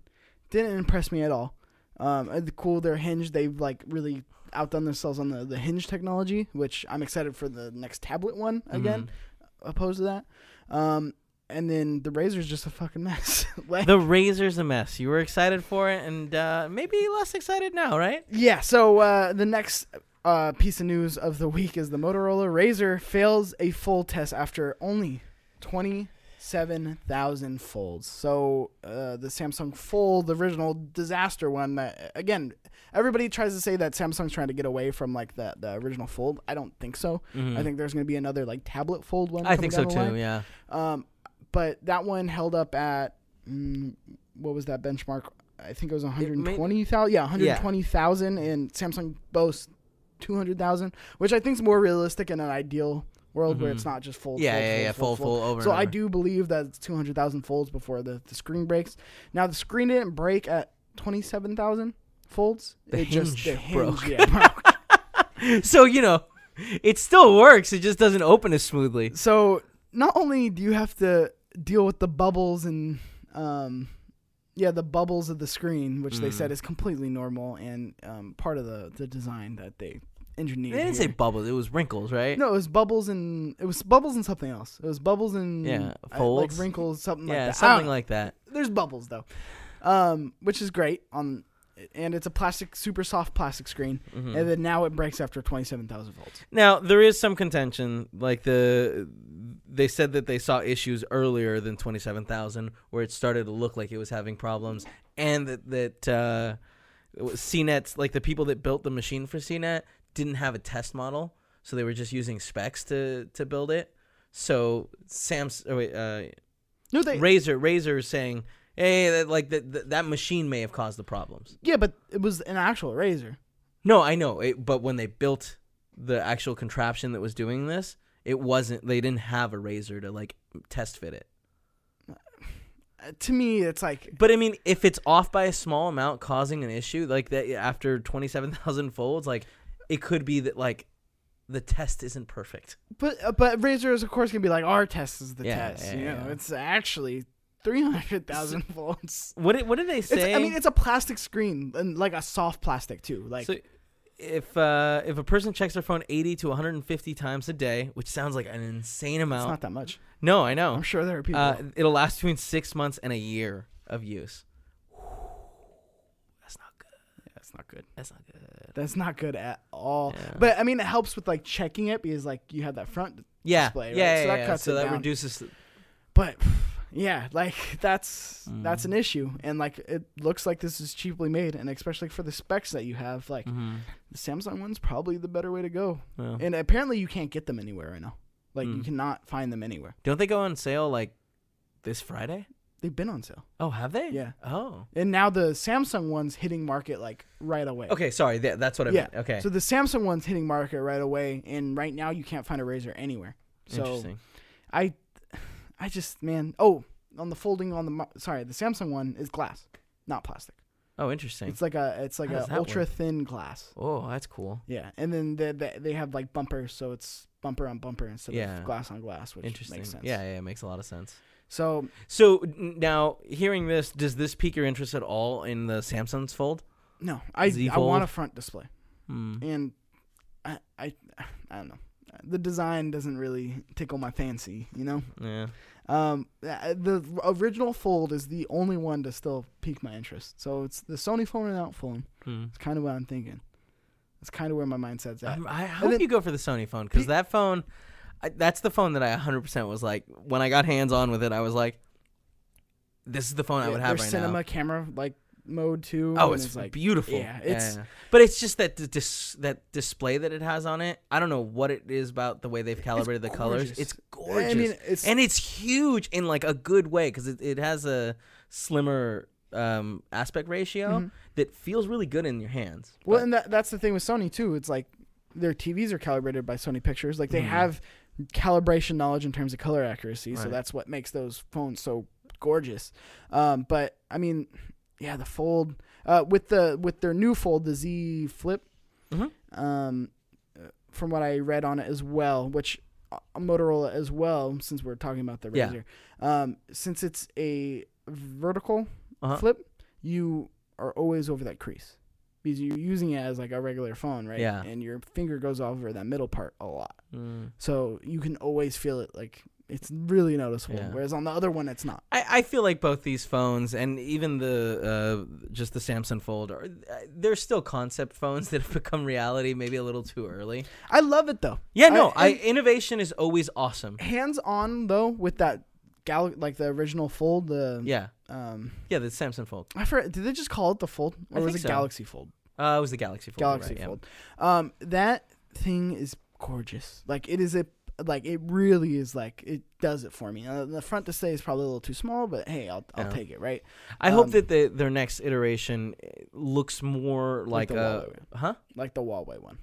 Speaker 1: Didn't impress me at all. Um, uh, the cool, their hinge, they've like really outdone themselves on the the hinge technology, which I'm excited for the next tablet one again,
Speaker 2: Mm-hmm.
Speaker 1: opposed to that. Um, and then the Razr's just a fucking mess. like,
Speaker 2: The Razr's a mess. You were excited for it, and uh, maybe less excited now, right?
Speaker 1: yeah. So uh, the next uh, piece of news of the week is the Motorola Razr fails a full test after only 20 7,000 folds. So uh, the Samsung Fold, the original disaster one, that again, everybody tries to say that Samsung's trying to get away from like the, the original Fold. I don't think so. I think there's going to be another like tablet Fold one.
Speaker 2: Mm-hmm. I think so too.
Speaker 1: line.
Speaker 2: Yeah.
Speaker 1: Um, but that one held up at mm, what was that benchmark? I think it was 120,000. Yeah, 120,000, and Samsung boasts 200,000, which I think is more realistic and an ideal world where it's not just fold.
Speaker 2: Mm-hmm. Yeah,
Speaker 1: fold,
Speaker 2: yeah,
Speaker 1: fold,
Speaker 2: yeah,
Speaker 1: fold,
Speaker 2: full, full over.
Speaker 1: So
Speaker 2: and
Speaker 1: I do believe that it's 200,000 folds before the, the screen breaks. Now the screen didn't break at 27,000 folds.
Speaker 2: The
Speaker 1: it just the
Speaker 2: hinge broke.
Speaker 1: hinge, yeah, broke.
Speaker 2: So you know, it still works. It just doesn't open as smoothly.
Speaker 1: So not only do you have to deal with the bubbles and um, yeah, the bubbles of the screen, which they
Speaker 2: Mm.
Speaker 1: said is completely normal and um, part of the the design that they engineered.
Speaker 2: They didn't say bubbles. It was wrinkles, right?
Speaker 1: No, it was bubbles and it was bubbles and something else. It was bubbles and
Speaker 2: Yeah,
Speaker 1: uh,
Speaker 2: folds.
Speaker 1: like wrinkles, something
Speaker 2: yeah,
Speaker 1: like that.
Speaker 2: Something like that.
Speaker 1: There's bubbles though, um, which is great on, and it's a plastic, super soft plastic screen,
Speaker 2: Mhm.
Speaker 1: and then now it breaks after twenty seven thousand volts.
Speaker 2: Now there is some contention. Like the, they said that they saw issues earlier than twenty seven thousand, where it started to look like it was having problems, and that that uh, it was CNET, like the people that built the machine for CNET, didn't have a test model, so they were just using specs to to build it. So Sam's, oh wait, uh,
Speaker 1: No, they
Speaker 2: Razr, Razr is saying, hey, that, like that that that machine may have caused the problems.
Speaker 1: yeah, but it was an actual Razr.
Speaker 2: No, I know. It, but when they built the actual contraption that was doing this, it wasn't. They didn't have a Razr to like test fit it.
Speaker 1: Uh, to me, it's like
Speaker 2: But I mean, if it's off by a small amount, causing an issue like that after twenty seven thousand folds, like it could be that like the test isn't perfect.
Speaker 1: But uh, but Razr is of course gonna be like our test is the
Speaker 2: Yeah,
Speaker 1: test.
Speaker 2: yeah,
Speaker 1: you know,
Speaker 2: yeah.
Speaker 1: it's actually three hundred thousand volts.
Speaker 2: What did, what did they
Speaker 1: It's,
Speaker 2: say?
Speaker 1: I mean, it's a plastic screen and like a soft plastic too. Like
Speaker 2: so if uh, if a person checks their phone eighty to one hundred and fifty times a day, which sounds like an insane amount, it's
Speaker 1: not that much.
Speaker 2: no, I know.
Speaker 1: I'm sure there are people.
Speaker 2: Uh, it'll last between six months and a year of use. That's not good.
Speaker 1: Yeah, That's not good.
Speaker 2: That's not good.
Speaker 1: That's not good at all.
Speaker 2: Yeah.
Speaker 1: But I mean, it helps with like checking it because like you have that front.
Speaker 2: Yeah,
Speaker 1: display, right?
Speaker 2: yeah,
Speaker 1: So
Speaker 2: yeah,
Speaker 1: that
Speaker 2: yeah.
Speaker 1: cuts
Speaker 2: so
Speaker 1: it
Speaker 2: that
Speaker 1: down.
Speaker 2: reduces.
Speaker 1: But yeah, like that's that's
Speaker 2: Mm.
Speaker 1: an issue, and like it looks like this is cheaply made, and especially for the specs that you have, like
Speaker 2: Mm-hmm.
Speaker 1: the Samsung one's probably the better way to go.
Speaker 2: Well,
Speaker 1: And apparently, you can't get them anywhere right now. Like you
Speaker 2: Mm.
Speaker 1: cannot find them anywhere.
Speaker 2: don't they go on sale like this Friday?
Speaker 1: They've been on sale.
Speaker 2: Oh, have they?
Speaker 1: Yeah.
Speaker 2: Oh.
Speaker 1: And now the Samsung one's hitting market like right away.
Speaker 2: Okay, sorry. That, that's what I
Speaker 1: Yeah.
Speaker 2: meant. Okay.
Speaker 1: So the Samsung one's hitting market right away, and right now you can't find a Razr anywhere. So
Speaker 2: Interesting.
Speaker 1: I, I just man. Oh, on the folding on the sorry, the Samsung one is glass, not plastic.
Speaker 2: Oh, interesting.
Speaker 1: It's like a it's like
Speaker 2: How
Speaker 1: a ultra
Speaker 2: work?
Speaker 1: thin glass.
Speaker 2: oh, that's cool.
Speaker 1: Yeah, and then they, they they have like bumpers, so it's bumper on bumper instead
Speaker 2: Yeah.
Speaker 1: of glass on glass, which
Speaker 2: Interesting.
Speaker 1: makes sense.
Speaker 2: Yeah, yeah, it makes a lot of sense.
Speaker 1: So
Speaker 2: So now, hearing this, does this pique your interest at all in the Samsung's Fold?
Speaker 1: no, I
Speaker 2: Z
Speaker 1: I
Speaker 2: Fold?
Speaker 1: want a front display,
Speaker 2: Hmm.
Speaker 1: and I I I don't know. The design doesn't really tickle my fancy, you know.
Speaker 2: Yeah.
Speaker 1: Um, uh, the original Fold is the only one to still pique my interest. So it's the Sony phone without phone.
Speaker 2: Hmm.
Speaker 1: It's kind of what I'm thinking. That's kind of where my mindset's at.
Speaker 2: I'm- I hope
Speaker 1: then-
Speaker 2: you go for the Sony phone because that phone, I, that's the phone that I 100% was like when I got hands on with it. I was like, this is the phone I would have right
Speaker 1: cinema
Speaker 2: now.
Speaker 1: camera like mode too.
Speaker 2: Oh,
Speaker 1: and
Speaker 2: it's,
Speaker 1: like
Speaker 2: beautiful.
Speaker 1: yeah, it's-
Speaker 2: yeah. but it's just that dis- that display that it has on it. I don't know what it is about the way they've calibrated the colors. It's gorgeous.
Speaker 1: I mean, it's
Speaker 2: and it's huge in like a good way because it, it has a slimmer um, aspect ratio
Speaker 1: Mhm.
Speaker 2: that feels really good in your hands.
Speaker 1: well,
Speaker 2: But-
Speaker 1: and that, that's the thing with Sony too. It's like their TVs are calibrated by Sony Pictures. Like they
Speaker 2: Mhm.
Speaker 1: have calibration knowledge in terms of color accuracy. So that's what makes those phones so gorgeous. Um, but I mean, yeah, the Fold uh, with the with their new Fold, the Z Flip.
Speaker 2: Mhm.
Speaker 1: Um, uh, from what I read on it as well, which uh, Motorola as well, since we're talking about the
Speaker 2: Yeah.
Speaker 1: Razr, um, since it's a vertical
Speaker 2: Uh-huh.
Speaker 1: flip, you are always over that crease because you're using it as like a regular phone, right?
Speaker 2: Yeah.
Speaker 1: And your finger goes over that middle part a lot,
Speaker 2: Mm.
Speaker 1: so you can always feel it. Like it's really noticeable.
Speaker 2: Yeah.
Speaker 1: Whereas on the other one, it's not.
Speaker 2: I, I feel like both these phones and even the uh, just the Samsung Fold are uh, they're still concept phones that have become reality maybe a little too early.
Speaker 1: I love it though.
Speaker 2: Yeah, no, I,
Speaker 1: and
Speaker 2: innovation is always awesome.
Speaker 1: hands on though with that Gal like the original Fold. The
Speaker 2: Yeah,
Speaker 1: Um,
Speaker 2: yeah, the Samsung Fold.
Speaker 1: I forgot. Did they just call it the Fold, or
Speaker 2: I
Speaker 1: was it
Speaker 2: so.
Speaker 1: Galaxy Fold?
Speaker 2: Uh, it was the Galaxy Fold.
Speaker 1: Galaxy
Speaker 2: right, yeah.
Speaker 1: Fold. Um, that thing is gorgeous. Like it is a like it really is like it does it for me. Uh, the front display is probably a little too small, but hey, I'll I'll
Speaker 2: Yeah.
Speaker 1: take it. Right,
Speaker 2: I hope
Speaker 1: Um,
Speaker 2: that the, their next iteration eh, looks more
Speaker 1: Like
Speaker 2: like,
Speaker 1: the
Speaker 2: a
Speaker 1: Huawei.
Speaker 2: huh?
Speaker 1: like the Huawei one.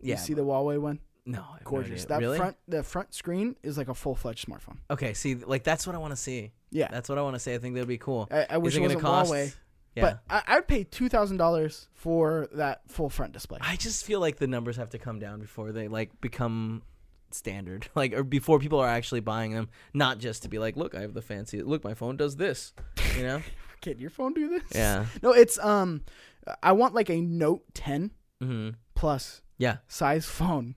Speaker 2: Yeah.
Speaker 1: you see the Huawei one?
Speaker 2: no, have no
Speaker 1: Gorgeous. that
Speaker 2: really?
Speaker 1: front the front screen is like a full fledged smartphone.
Speaker 2: Okay, see, like that's what I want to see.
Speaker 1: Yeah,
Speaker 2: That's what I want to see. I think that'd be cool.
Speaker 1: I, I wish
Speaker 2: Is
Speaker 1: it
Speaker 2: it
Speaker 1: wasn't
Speaker 2: gonna cost?
Speaker 1: Huawei,
Speaker 2: Yeah.
Speaker 1: but I, I'd pay two thousand dollars for that full front display.
Speaker 2: I just feel like the numbers have to come down before they like become standard, like or before people are actually buying them, not just to be like, look, I have the fancy. Look, my phone does this. You know?
Speaker 1: Can your phone do this?
Speaker 2: yeah.
Speaker 1: No, it's um, I want like a Note 10
Speaker 2: mm-hmm.
Speaker 1: plus
Speaker 2: Yeah.
Speaker 1: size phone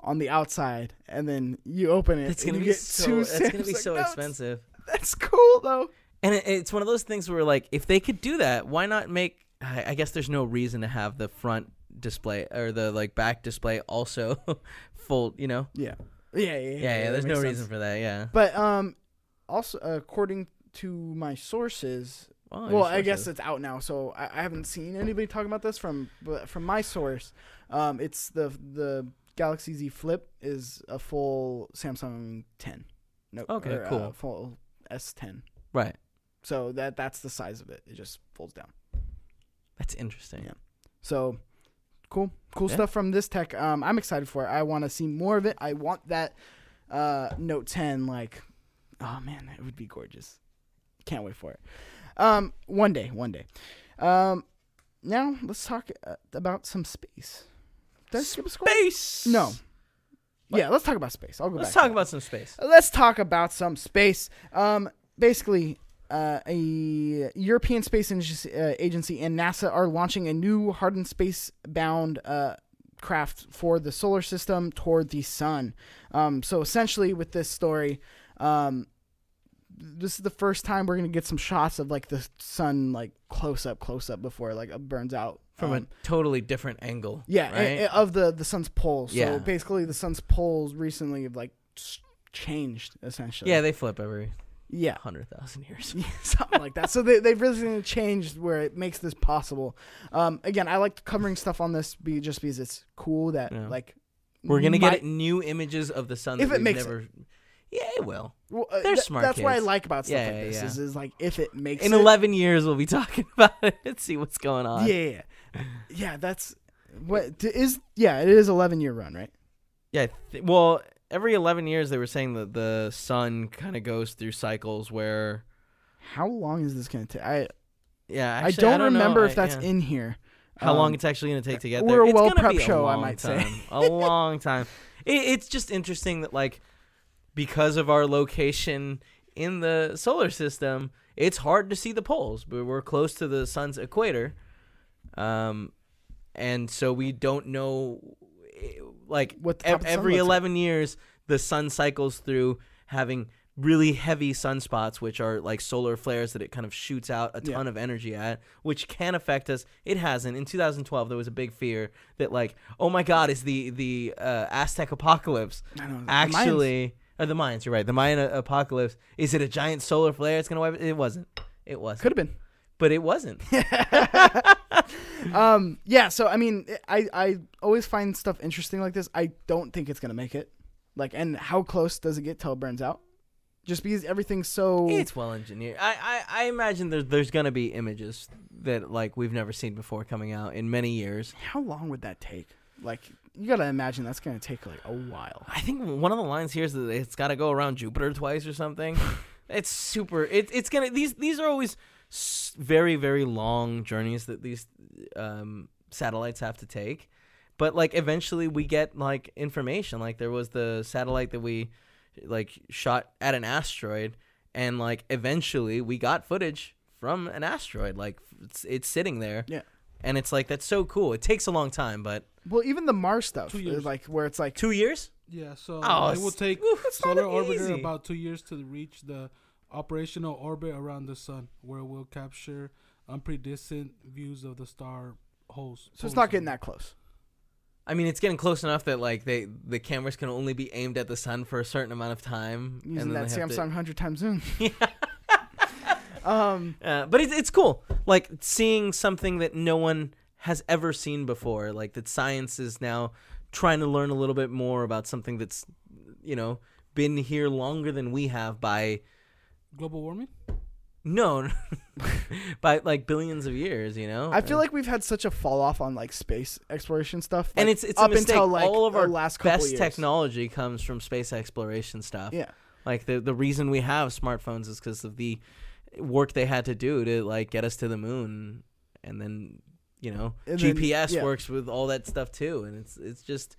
Speaker 1: on the outside, and then you open it.
Speaker 2: It's
Speaker 1: and
Speaker 2: gonna
Speaker 1: you
Speaker 2: be
Speaker 1: get
Speaker 2: so. That's gonna be so
Speaker 1: Notes.
Speaker 2: expensive.
Speaker 1: That's cool though.
Speaker 2: And it, it's one of those things where like, if they could do that, why not make? I, I guess there's no reason to have the front display or the like back display also full. You know?
Speaker 1: Yeah, yeah, yeah. Yeah,
Speaker 2: Yeah. Yeah. there's no
Speaker 1: makes
Speaker 2: reason for that. Yeah.
Speaker 1: But um, also according to my sources,
Speaker 2: Well,
Speaker 1: well, I guess it's out now, so I, I haven't seen anybody talking about this from but from my source. Um, it's the the Galaxy Z Flip is a full Samsung 10. No,
Speaker 2: Okay,
Speaker 1: or, uh,
Speaker 2: cool.
Speaker 1: full S10.
Speaker 2: right.
Speaker 1: So that that's the size of it. It just folds down.
Speaker 2: That's interesting.
Speaker 1: Yeah. So cool, cool
Speaker 2: Yeah.
Speaker 1: stuff from this tech. Um, I'm excited for it. I want to see more of it. I want that uh, Note 10. Like, oh man, it would be gorgeous. Can't wait for it. Um, one day, one day. Um, now let's talk uh, about some space. Did I skip a?
Speaker 2: Space.
Speaker 1: No.
Speaker 2: What?
Speaker 1: Yeah, let's talk about space. I'll go
Speaker 2: Let's talk about some space.
Speaker 1: Let's talk about some space. Um, basically, uh, a European Space Agency, uh, and NASA are launching a new hardened space-bound uh, craft for the solar system toward the sun. Um, so essentially, with this story, um, this is the first time we're gonna get some shots of like the sun, like close up, close up before like it burns out
Speaker 2: From
Speaker 1: Um,
Speaker 2: a totally different angle.
Speaker 1: yeah,
Speaker 2: Right?
Speaker 1: a- a- of the the sun's poles. So
Speaker 2: Yeah.
Speaker 1: basically, the sun's poles recently have like changed essentially.
Speaker 2: yeah, they flip every
Speaker 1: yeah,
Speaker 2: hundred thousand years.
Speaker 1: something like that. So they they've recently changed where it makes this possible. Um, again, I like covering stuff on this be just because it's cool that
Speaker 2: Yeah.
Speaker 1: like
Speaker 2: We're gonna
Speaker 1: might-
Speaker 2: get new images of the sun
Speaker 1: If
Speaker 2: that
Speaker 1: it
Speaker 2: we've
Speaker 1: makes it.
Speaker 2: never. Yeah, it will.
Speaker 1: well, uh,
Speaker 2: They're
Speaker 1: th-
Speaker 2: smart
Speaker 1: That's what I like about stuff
Speaker 2: Yeah,
Speaker 1: like
Speaker 2: yeah,
Speaker 1: this
Speaker 2: yeah.
Speaker 1: is, is like if it makes
Speaker 2: In
Speaker 1: it,
Speaker 2: eleven years, we'll be talking about it and see what's going on.
Speaker 1: Yeah, yeah, yeah. yeah. That's what is. Yeah, it is eleven year run, right?
Speaker 2: Yeah. Th- well, every eleven years, they were saying that the sun kind of goes through cycles where.
Speaker 1: How long is this gonna take? I
Speaker 2: Yeah,
Speaker 1: I
Speaker 2: actually,
Speaker 1: don't,
Speaker 2: know.
Speaker 1: remember
Speaker 2: I-
Speaker 1: if that's
Speaker 2: yeah.
Speaker 1: in here.
Speaker 2: how long
Speaker 1: Um,
Speaker 2: it's actually going to take to get
Speaker 1: we're
Speaker 2: there.
Speaker 1: a
Speaker 2: It's
Speaker 1: well
Speaker 2: gonna be a
Speaker 1: show, I
Speaker 2: long
Speaker 1: might say.
Speaker 2: time. a long time. It, it's just interesting that like because of our location in the solar system, it's hard to see the poles. But we're close to the sun's equator, um, and so we don't know like
Speaker 1: What the
Speaker 2: ev-
Speaker 1: top of the sun
Speaker 2: every
Speaker 1: looks like.
Speaker 2: eleven years the sun cycles through having really heavy sunspots which are like solar flares that it kind of shoots out a
Speaker 1: Yeah.
Speaker 2: ton of energy at which can affect us it hasn't in 2012 there was a big fear that like oh my god is the the uh, aztec apocalypse
Speaker 1: I don't know.
Speaker 2: actually or the mayans you're right the mayan a- apocalypse is it a giant solar flare it's gonna wipe it it wasn't it wasn't
Speaker 1: could have been.
Speaker 2: But it wasn't
Speaker 1: um yeah so i mean i i always find stuff interesting like this i don't think it's gonna make it like and how close does it get till it burns out just because everything's so
Speaker 2: It's well engineered. I, I, I imagine there's there's gonna be images that like we've never seen before coming out in many years.
Speaker 1: how long would that take like you gotta imagine that's gonna take like a while
Speaker 2: I think one of the lines here is that it's got to go around Jupiter twice or something. it's super. It, it's gonna these these are always very very long journeys that these um, satellites have to take. But like eventually we get like information. Like there was the satellite that we like shot at an asteroid, and like eventually we got footage from an asteroid. Like it's, it's sitting there.
Speaker 1: Yeah.
Speaker 2: And it's like that's so cool. It takes a long time, but
Speaker 1: well even the mars stuff
Speaker 3: Two years.
Speaker 1: like where it's like
Speaker 2: two years.
Speaker 3: Yeah, so
Speaker 2: Oh,
Speaker 3: it will take
Speaker 2: Woo,
Speaker 3: solar orbiter about two years to reach the operational orbit around the sun, where it will capture unpredistant views of the star holes.
Speaker 1: so it's not getting that close
Speaker 2: I mean, it's getting close enough that like they the cameras can only be aimed at the sun for a certain amount of time.
Speaker 1: Using
Speaker 2: and
Speaker 1: that
Speaker 2: they have to-
Speaker 1: Samsung hundred times zoom. um,
Speaker 2: Uh, but it's it's cool, like seeing something that no one has ever seen before. Like that science is now trying to learn a little bit more about something that's, you know, been here longer than we have by
Speaker 3: Global warming.
Speaker 2: no, by like billions of years. You know,
Speaker 1: I feel like we've had such a fall off on like space exploration stuff,
Speaker 2: and it's it's
Speaker 1: up
Speaker 2: a mistake.
Speaker 1: until like
Speaker 2: All of our
Speaker 1: last couple
Speaker 2: best
Speaker 1: years.
Speaker 2: technology comes from space exploration stuff.
Speaker 1: Yeah,
Speaker 2: Like the the reason we have smartphones is because of the work they had to do to like get us to the moon, and then you know
Speaker 1: And then-
Speaker 2: GPS
Speaker 1: yeah.
Speaker 2: works with all that stuff too, and it's it's just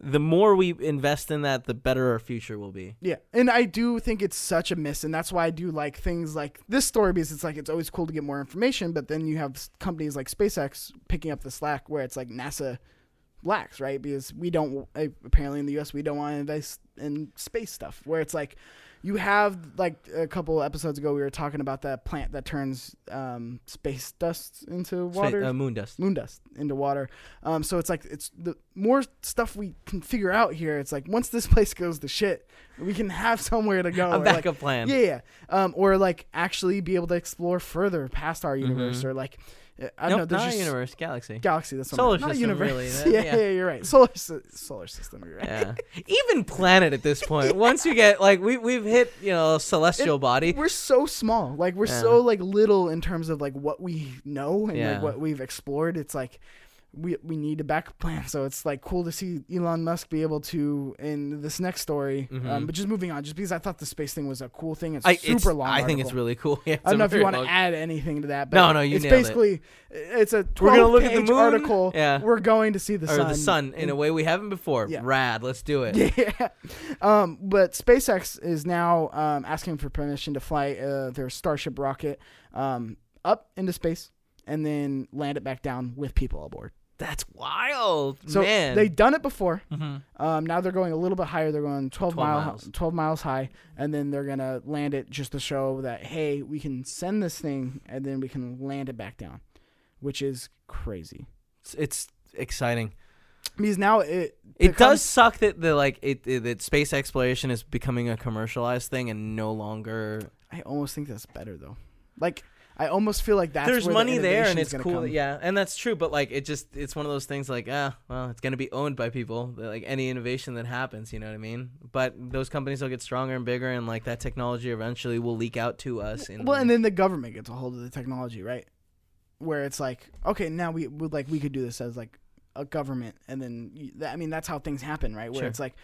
Speaker 2: the more we invest in that, the better our future will be.
Speaker 1: yeah, and I do think it's such a miss, and that's why I do like things like this story because it's like it's always cool to get more information, but then you have companies like SpaceX picking up the slack where it's like NASA lacks, right? Because we don't apparently in the U.S. we don't want to invest in space stuff where it's like you have like a couple episodes ago we were talking about that plant that turns um, space dust into water.
Speaker 2: uh, moon dust.
Speaker 1: moon dust into water. Um, so it's like it's the more stuff we can figure out here. It's like once this place goes to shit, we can have somewhere to go.
Speaker 2: A
Speaker 1: or, like-
Speaker 2: backup plan.
Speaker 1: yeah, yeah. Um, or like actually be able to explore further past our universe,
Speaker 2: Mhm.
Speaker 1: or like I don't
Speaker 2: Nope,
Speaker 1: know. There's
Speaker 2: not
Speaker 1: just
Speaker 2: universe, galaxy.
Speaker 1: galaxy. That's what
Speaker 2: Solar
Speaker 1: I'm- not
Speaker 2: system,
Speaker 1: universe.
Speaker 2: really, that-
Speaker 1: yeah,
Speaker 2: yeah.
Speaker 1: yeah, you're right. Solar solar system. You're right.
Speaker 2: Yeah, even planet at this point. Once you get like we we've hit you know a celestial body.
Speaker 1: We're so small. Like we're
Speaker 2: Yeah.
Speaker 1: so like little in terms of like what we know and
Speaker 2: Yeah.
Speaker 1: like what we've explored. It's like we we need a backup plan. So it's like cool to see Elon Musk be able to in this next story. Um,
Speaker 2: Mhm.
Speaker 1: but just moving on, just because I thought the space thing was a cool thing. It's
Speaker 2: I,
Speaker 1: super
Speaker 2: it's,
Speaker 1: long.
Speaker 2: I think it's really cool. Yeah,
Speaker 1: I don't know if you want to add anything to that. But
Speaker 2: No, no, you
Speaker 1: It's
Speaker 2: nailed it.
Speaker 1: basically it's a
Speaker 2: We're gonna look at the
Speaker 1: 12 page
Speaker 2: moon.
Speaker 1: article.
Speaker 2: Yeah.
Speaker 1: We're going to see the
Speaker 2: or
Speaker 1: sun.
Speaker 2: the sun in a way we haven't before.
Speaker 1: Yeah.
Speaker 2: Rad. Let's do it.
Speaker 1: Yeah. Um, but SpaceX is now um, asking for permission to fly uh, their Starship rocket um, up into space and then land it back down with people aboard.
Speaker 2: That's wild,
Speaker 1: So
Speaker 2: man.
Speaker 1: they've done it before.
Speaker 2: Mhm.
Speaker 1: Um, now they're going a little bit higher. They're going 12,
Speaker 2: 12
Speaker 1: mile,
Speaker 2: miles.
Speaker 1: 12 miles high, and then they're gonna land it just to show that hey, we can send this thing, and then we can land it back down, which is crazy.
Speaker 2: It's, it's exciting.
Speaker 1: Because now it
Speaker 2: It
Speaker 1: becomes-
Speaker 2: does suck that the like it, it that space exploration is becoming a commercialized thing and no longer.
Speaker 1: I almost think that's better though. Like I almost feel like that's
Speaker 2: There's money
Speaker 1: the
Speaker 2: there and it's cool.
Speaker 1: come.
Speaker 2: Yeah, and that's true. But like, it just it's one of those things. Like, ah, well, it's gonna be owned by people. Like any innovation that happens, you know what I mean. But those companies will get stronger and bigger, and like that technology eventually will leak out to us. In,
Speaker 1: Well, and then the government gets a hold of the technology, right? Where it's like, okay, now we would like we could do this as like a government, and then I mean that's how things happen, right? Where
Speaker 2: Sure.
Speaker 1: it's like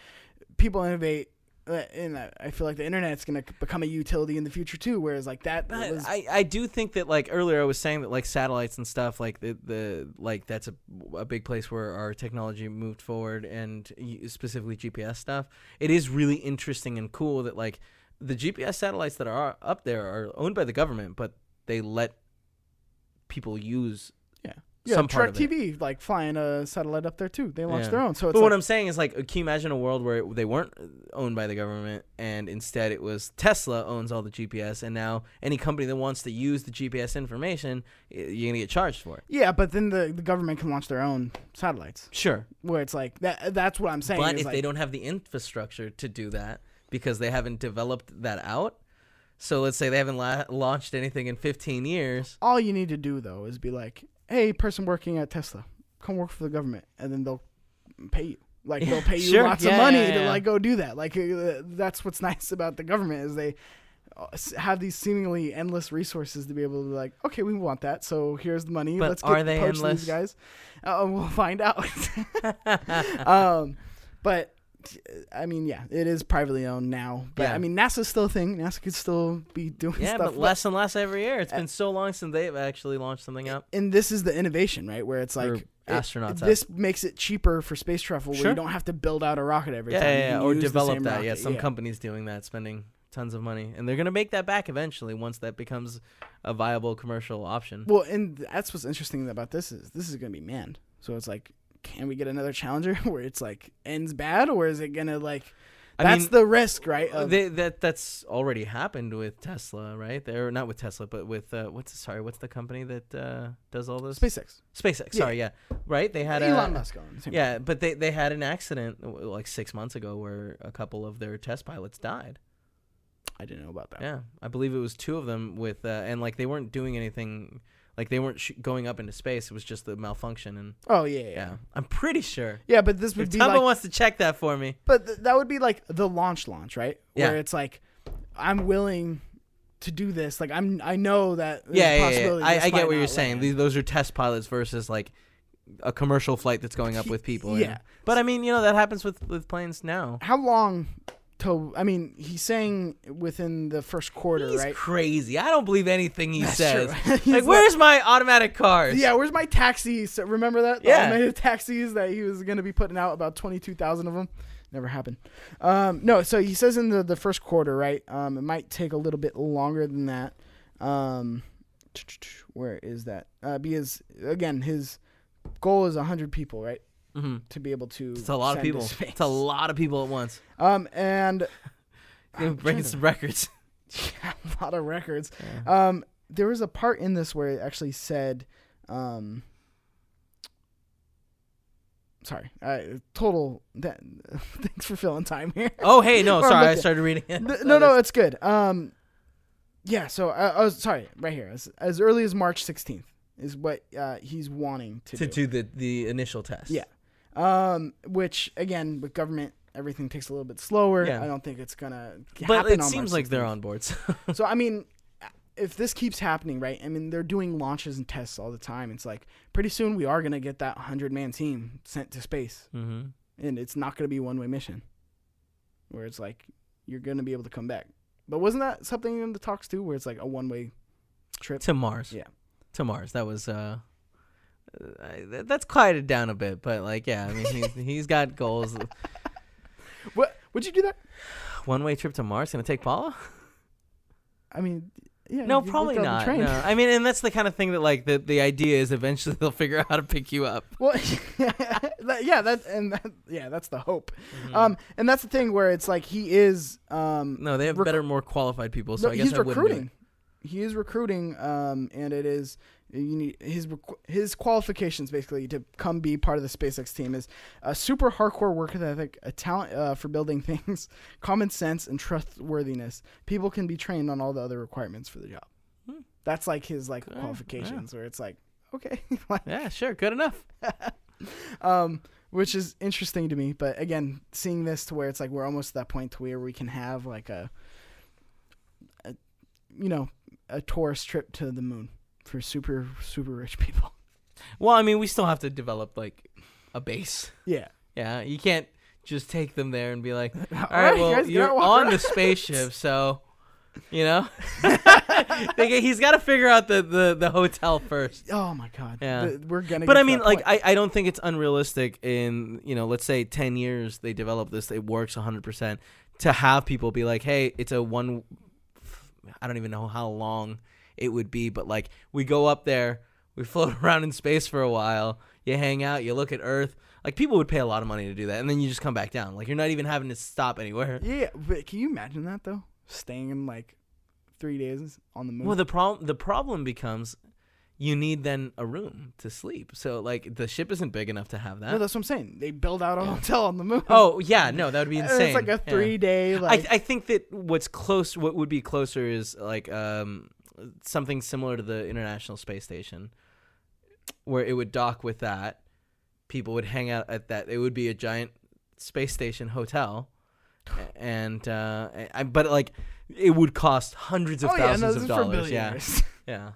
Speaker 1: people innovate, Uh, and I- I feel like the internet's gonna become a utility in the future too. Whereas like that
Speaker 2: I,
Speaker 1: was
Speaker 2: I, I do think that like earlier I was saying that like satellites and stuff like the, the like that's a, a big place where our technology moved forward and specifically GPS stuff. It is really interesting and cool that like the GPS satellites that are up there are owned by the government, but they let people use
Speaker 1: yeah,
Speaker 2: some part
Speaker 1: Trek
Speaker 2: of it.
Speaker 1: TV like flying a satellite up there too. They launched
Speaker 2: Yeah.
Speaker 1: their own, so it's
Speaker 2: But what I'm saying is, like, can you imagine a world where it, they weren't owned by the government, and instead it was Tesla owns all the GPS, and now any company that wants to use the GPS information, you're gonna get charged for it.
Speaker 1: yeah, but then the, the government can launch their own satellites.
Speaker 2: Sure,
Speaker 1: Where it's like that. That's what I'm saying.
Speaker 2: but if
Speaker 1: like,
Speaker 2: they don't have the infrastructure to do that because they haven't developed that out, so let's say they haven't la- launched anything in 15 years.
Speaker 1: all you need to do though is be like, "Hey, person working at Tesla, come work for the government," and then they'll pay you. Like they'll pay you
Speaker 2: Sure,
Speaker 1: lots
Speaker 2: yeah,
Speaker 1: of money
Speaker 2: yeah,
Speaker 1: to
Speaker 2: yeah.
Speaker 1: like go do that. Like uh, that's what's nice about the government is they uh, have these seemingly endless resources to be able to be like, okay, we want that, so here's the money.
Speaker 2: But
Speaker 1: Let's get
Speaker 2: are they
Speaker 1: poach
Speaker 2: endless?
Speaker 1: these guys. Uh, we'll find out. um, but I mean, yeah, it is privately owned now. But
Speaker 2: Yeah.
Speaker 1: I mean, NASA's still a thing. NASA could still be doing
Speaker 2: Yeah,
Speaker 1: stuff.
Speaker 2: but less and less every year. It's
Speaker 1: Uh,
Speaker 2: been so long since they've actually launched something up.
Speaker 1: and this is the innovation, right? Where it's like it-
Speaker 2: astronauts
Speaker 1: this makes it cheaper for space travel, where you don't have to build out a rocket every
Speaker 2: yeah,
Speaker 1: time.
Speaker 2: yeah, yeah, or develop that. Yeah,
Speaker 1: rocket.
Speaker 2: some companies doing that, spending tons of money, and they're gonna make that back eventually once that becomes a viable commercial option.
Speaker 1: Well, and that's what's interesting about this is this is going to be manned. So it's like, can we get another Challenger where it's like ends bad, or is it gonna like
Speaker 2: I
Speaker 1: That's
Speaker 2: mean,
Speaker 1: the risk, right? of-
Speaker 2: They, that that's already happened with Tesla, right? They're not with Tesla, but with uh, what's sorry, what's the company that uh, does all this?
Speaker 1: SpaceX.
Speaker 2: SpaceX.
Speaker 1: Yeah.
Speaker 2: Sorry, yeah, right. They had
Speaker 1: Elon
Speaker 2: a
Speaker 1: Musk on.
Speaker 2: Yeah, but they they had an accident like six months ago where a couple of their test pilots died.
Speaker 1: I didn't know about that.
Speaker 2: Yeah, I believe it was two of them with, uh, and like they weren't doing anything, like they weren't sh- going up into space. It was just the malfunction, and
Speaker 1: Oh yeah, yeah,
Speaker 2: yeah,
Speaker 1: yeah.
Speaker 2: I'm pretty sure.
Speaker 1: Yeah, but this would
Speaker 2: If
Speaker 1: be
Speaker 2: Tubbo
Speaker 1: like,
Speaker 2: wants to check that for me,
Speaker 1: but th- that would be like the launch launch, right?
Speaker 2: Yeah.
Speaker 1: Where it's like, I'm willing to do this. Like I'm, I know that.
Speaker 2: yeah,
Speaker 1: a
Speaker 2: yeah, yeah. I, I get what you're saying. These, those are test pilots versus like a commercial flight that's going up with people.
Speaker 1: Yeah.
Speaker 2: but I mean, you know, that happens with with planes now.
Speaker 1: How long? Till I mean, he's saying within the first quarter,
Speaker 2: He's
Speaker 1: right?
Speaker 2: crazy. I don't believe anything he
Speaker 1: That's
Speaker 2: says.
Speaker 1: true. He's
Speaker 2: like, where's my automatic cars?
Speaker 1: Yeah, where's my taxis? So remember that? The
Speaker 2: Yeah.
Speaker 1: automated taxis that he was going to be putting out about 22,000 of them. Never happened. Um, no, so he says in the, the first quarter, right? Um, it might take a little bit longer than that. Um, where is that? Uh, because, again, his goal is 100 people, right?
Speaker 2: Hmm
Speaker 1: To be able to.
Speaker 2: It's a lot of people. It's a lot of people at once.
Speaker 1: Um, and
Speaker 2: breaking
Speaker 1: to-
Speaker 2: some records.
Speaker 1: a lot of records. Um, there was a part in this where it actually said, um, sorry, uh, total. That, thanks for filling time here.
Speaker 2: Oh, hey, no,
Speaker 1: Or
Speaker 2: sorry, I started reading it.
Speaker 1: N- no, no, it's good. Um, yeah. So I, I was sorry, right here, as, as early as March sixteenth is what uh, he's wanting to,
Speaker 2: to
Speaker 1: do.
Speaker 2: do the the initial test.
Speaker 1: Yeah. Um, which again, with government, everything takes a little bit slower.
Speaker 2: Yeah.
Speaker 1: I don't think it's gonna.
Speaker 2: but
Speaker 1: happen
Speaker 2: it seems like they're on board. So.
Speaker 1: So I mean, if this keeps happening, right? I mean, they're doing launches and tests all the time. It's like pretty soon we are gonna get that hundred man team sent to space,
Speaker 2: mm-hmm.
Speaker 1: and it's not gonna be one way mission, where it's like you're gonna be able to come back. But wasn't that something in the talks too, where it's like a one way trip?
Speaker 2: To Mars.
Speaker 1: Yeah.
Speaker 2: To Mars. That was uh. Uh, I- that- That's quieted down a bit, but like, yeah, I mean, he's, he's got goals.
Speaker 1: What would you do that?
Speaker 2: One way trip to Mars gonna take Paula?
Speaker 1: I mean, yeah.
Speaker 2: No, probably not.
Speaker 1: train.
Speaker 2: No. I mean, and that's the kind of thing that like the the idea is eventually they'll figure out how to pick you up.
Speaker 1: Well, yeah, that and that, yeah, that's the hope.
Speaker 2: Mm-hmm.
Speaker 1: Um, and that's the thing where it's like he is um
Speaker 2: No, they have
Speaker 1: Rec-
Speaker 2: better, more qualified people. So
Speaker 1: no,
Speaker 2: I guess
Speaker 1: he's
Speaker 2: I
Speaker 1: recruiting.
Speaker 2: it.
Speaker 1: He is recruiting, um, and it is you need his his qualifications basically to come be part of the SpaceX team is a super hardcore work ethic, a talent uh, for building things, common sense, and trustworthiness. People can be trained on all the other requirements for the job.
Speaker 2: Hmm.
Speaker 1: That's like his like
Speaker 2: Yeah,
Speaker 1: qualifications, where it's like okay, like,
Speaker 2: Yeah, sure, good enough.
Speaker 1: um, which is interesting to me. But again, seeing this to where it's like we're almost at that point to where we can have like a, a you know, a tourist trip to the moon for super super rich people.
Speaker 2: Well, I mean, we still have to develop like a base.
Speaker 1: Yeah.
Speaker 2: Yeah, you can't just take them there and be like,
Speaker 1: All
Speaker 2: right, well,
Speaker 1: get
Speaker 2: you're on
Speaker 1: around."
Speaker 2: the spaceship, so you know, They- he's got to figure out the, the the hotel first.
Speaker 1: Oh my god.
Speaker 2: Yeah.
Speaker 1: The- we're gonna.
Speaker 2: But I mean, like. I, I don't think it's unrealistic in, you know, let's say 10 years they develop this, it works 100%, to have people be like, hey, it's a one, I don't even know how long it would be, but like, we go up there, we float around in space for a while, you hang out, you look at Earth. Like, people would pay a lot of money to do that, and then you just come back down. Like, you're not even having to stop anywhere.
Speaker 1: yeah, but can you imagine that though? Staying in like three days on the moon.
Speaker 2: Well, the problem the problem becomes you need then a room to sleep. So like the ship isn't big enough to have that.
Speaker 1: no, that's what I'm saying. They build out a hotel on the moon.
Speaker 2: Oh yeah, no, that would be insane.
Speaker 1: It's like a
Speaker 2: Yeah.
Speaker 1: three day like.
Speaker 2: I I think that what's close, what would be closer is like um something similar to the International Space Station, where it would dock with that. People would hang out at that. It would be a giant space station hotel, and uh, I, but like it would cost hundreds of
Speaker 1: oh yeah,
Speaker 2: thousands
Speaker 1: no,
Speaker 2: of dollars. Yeah, yeah.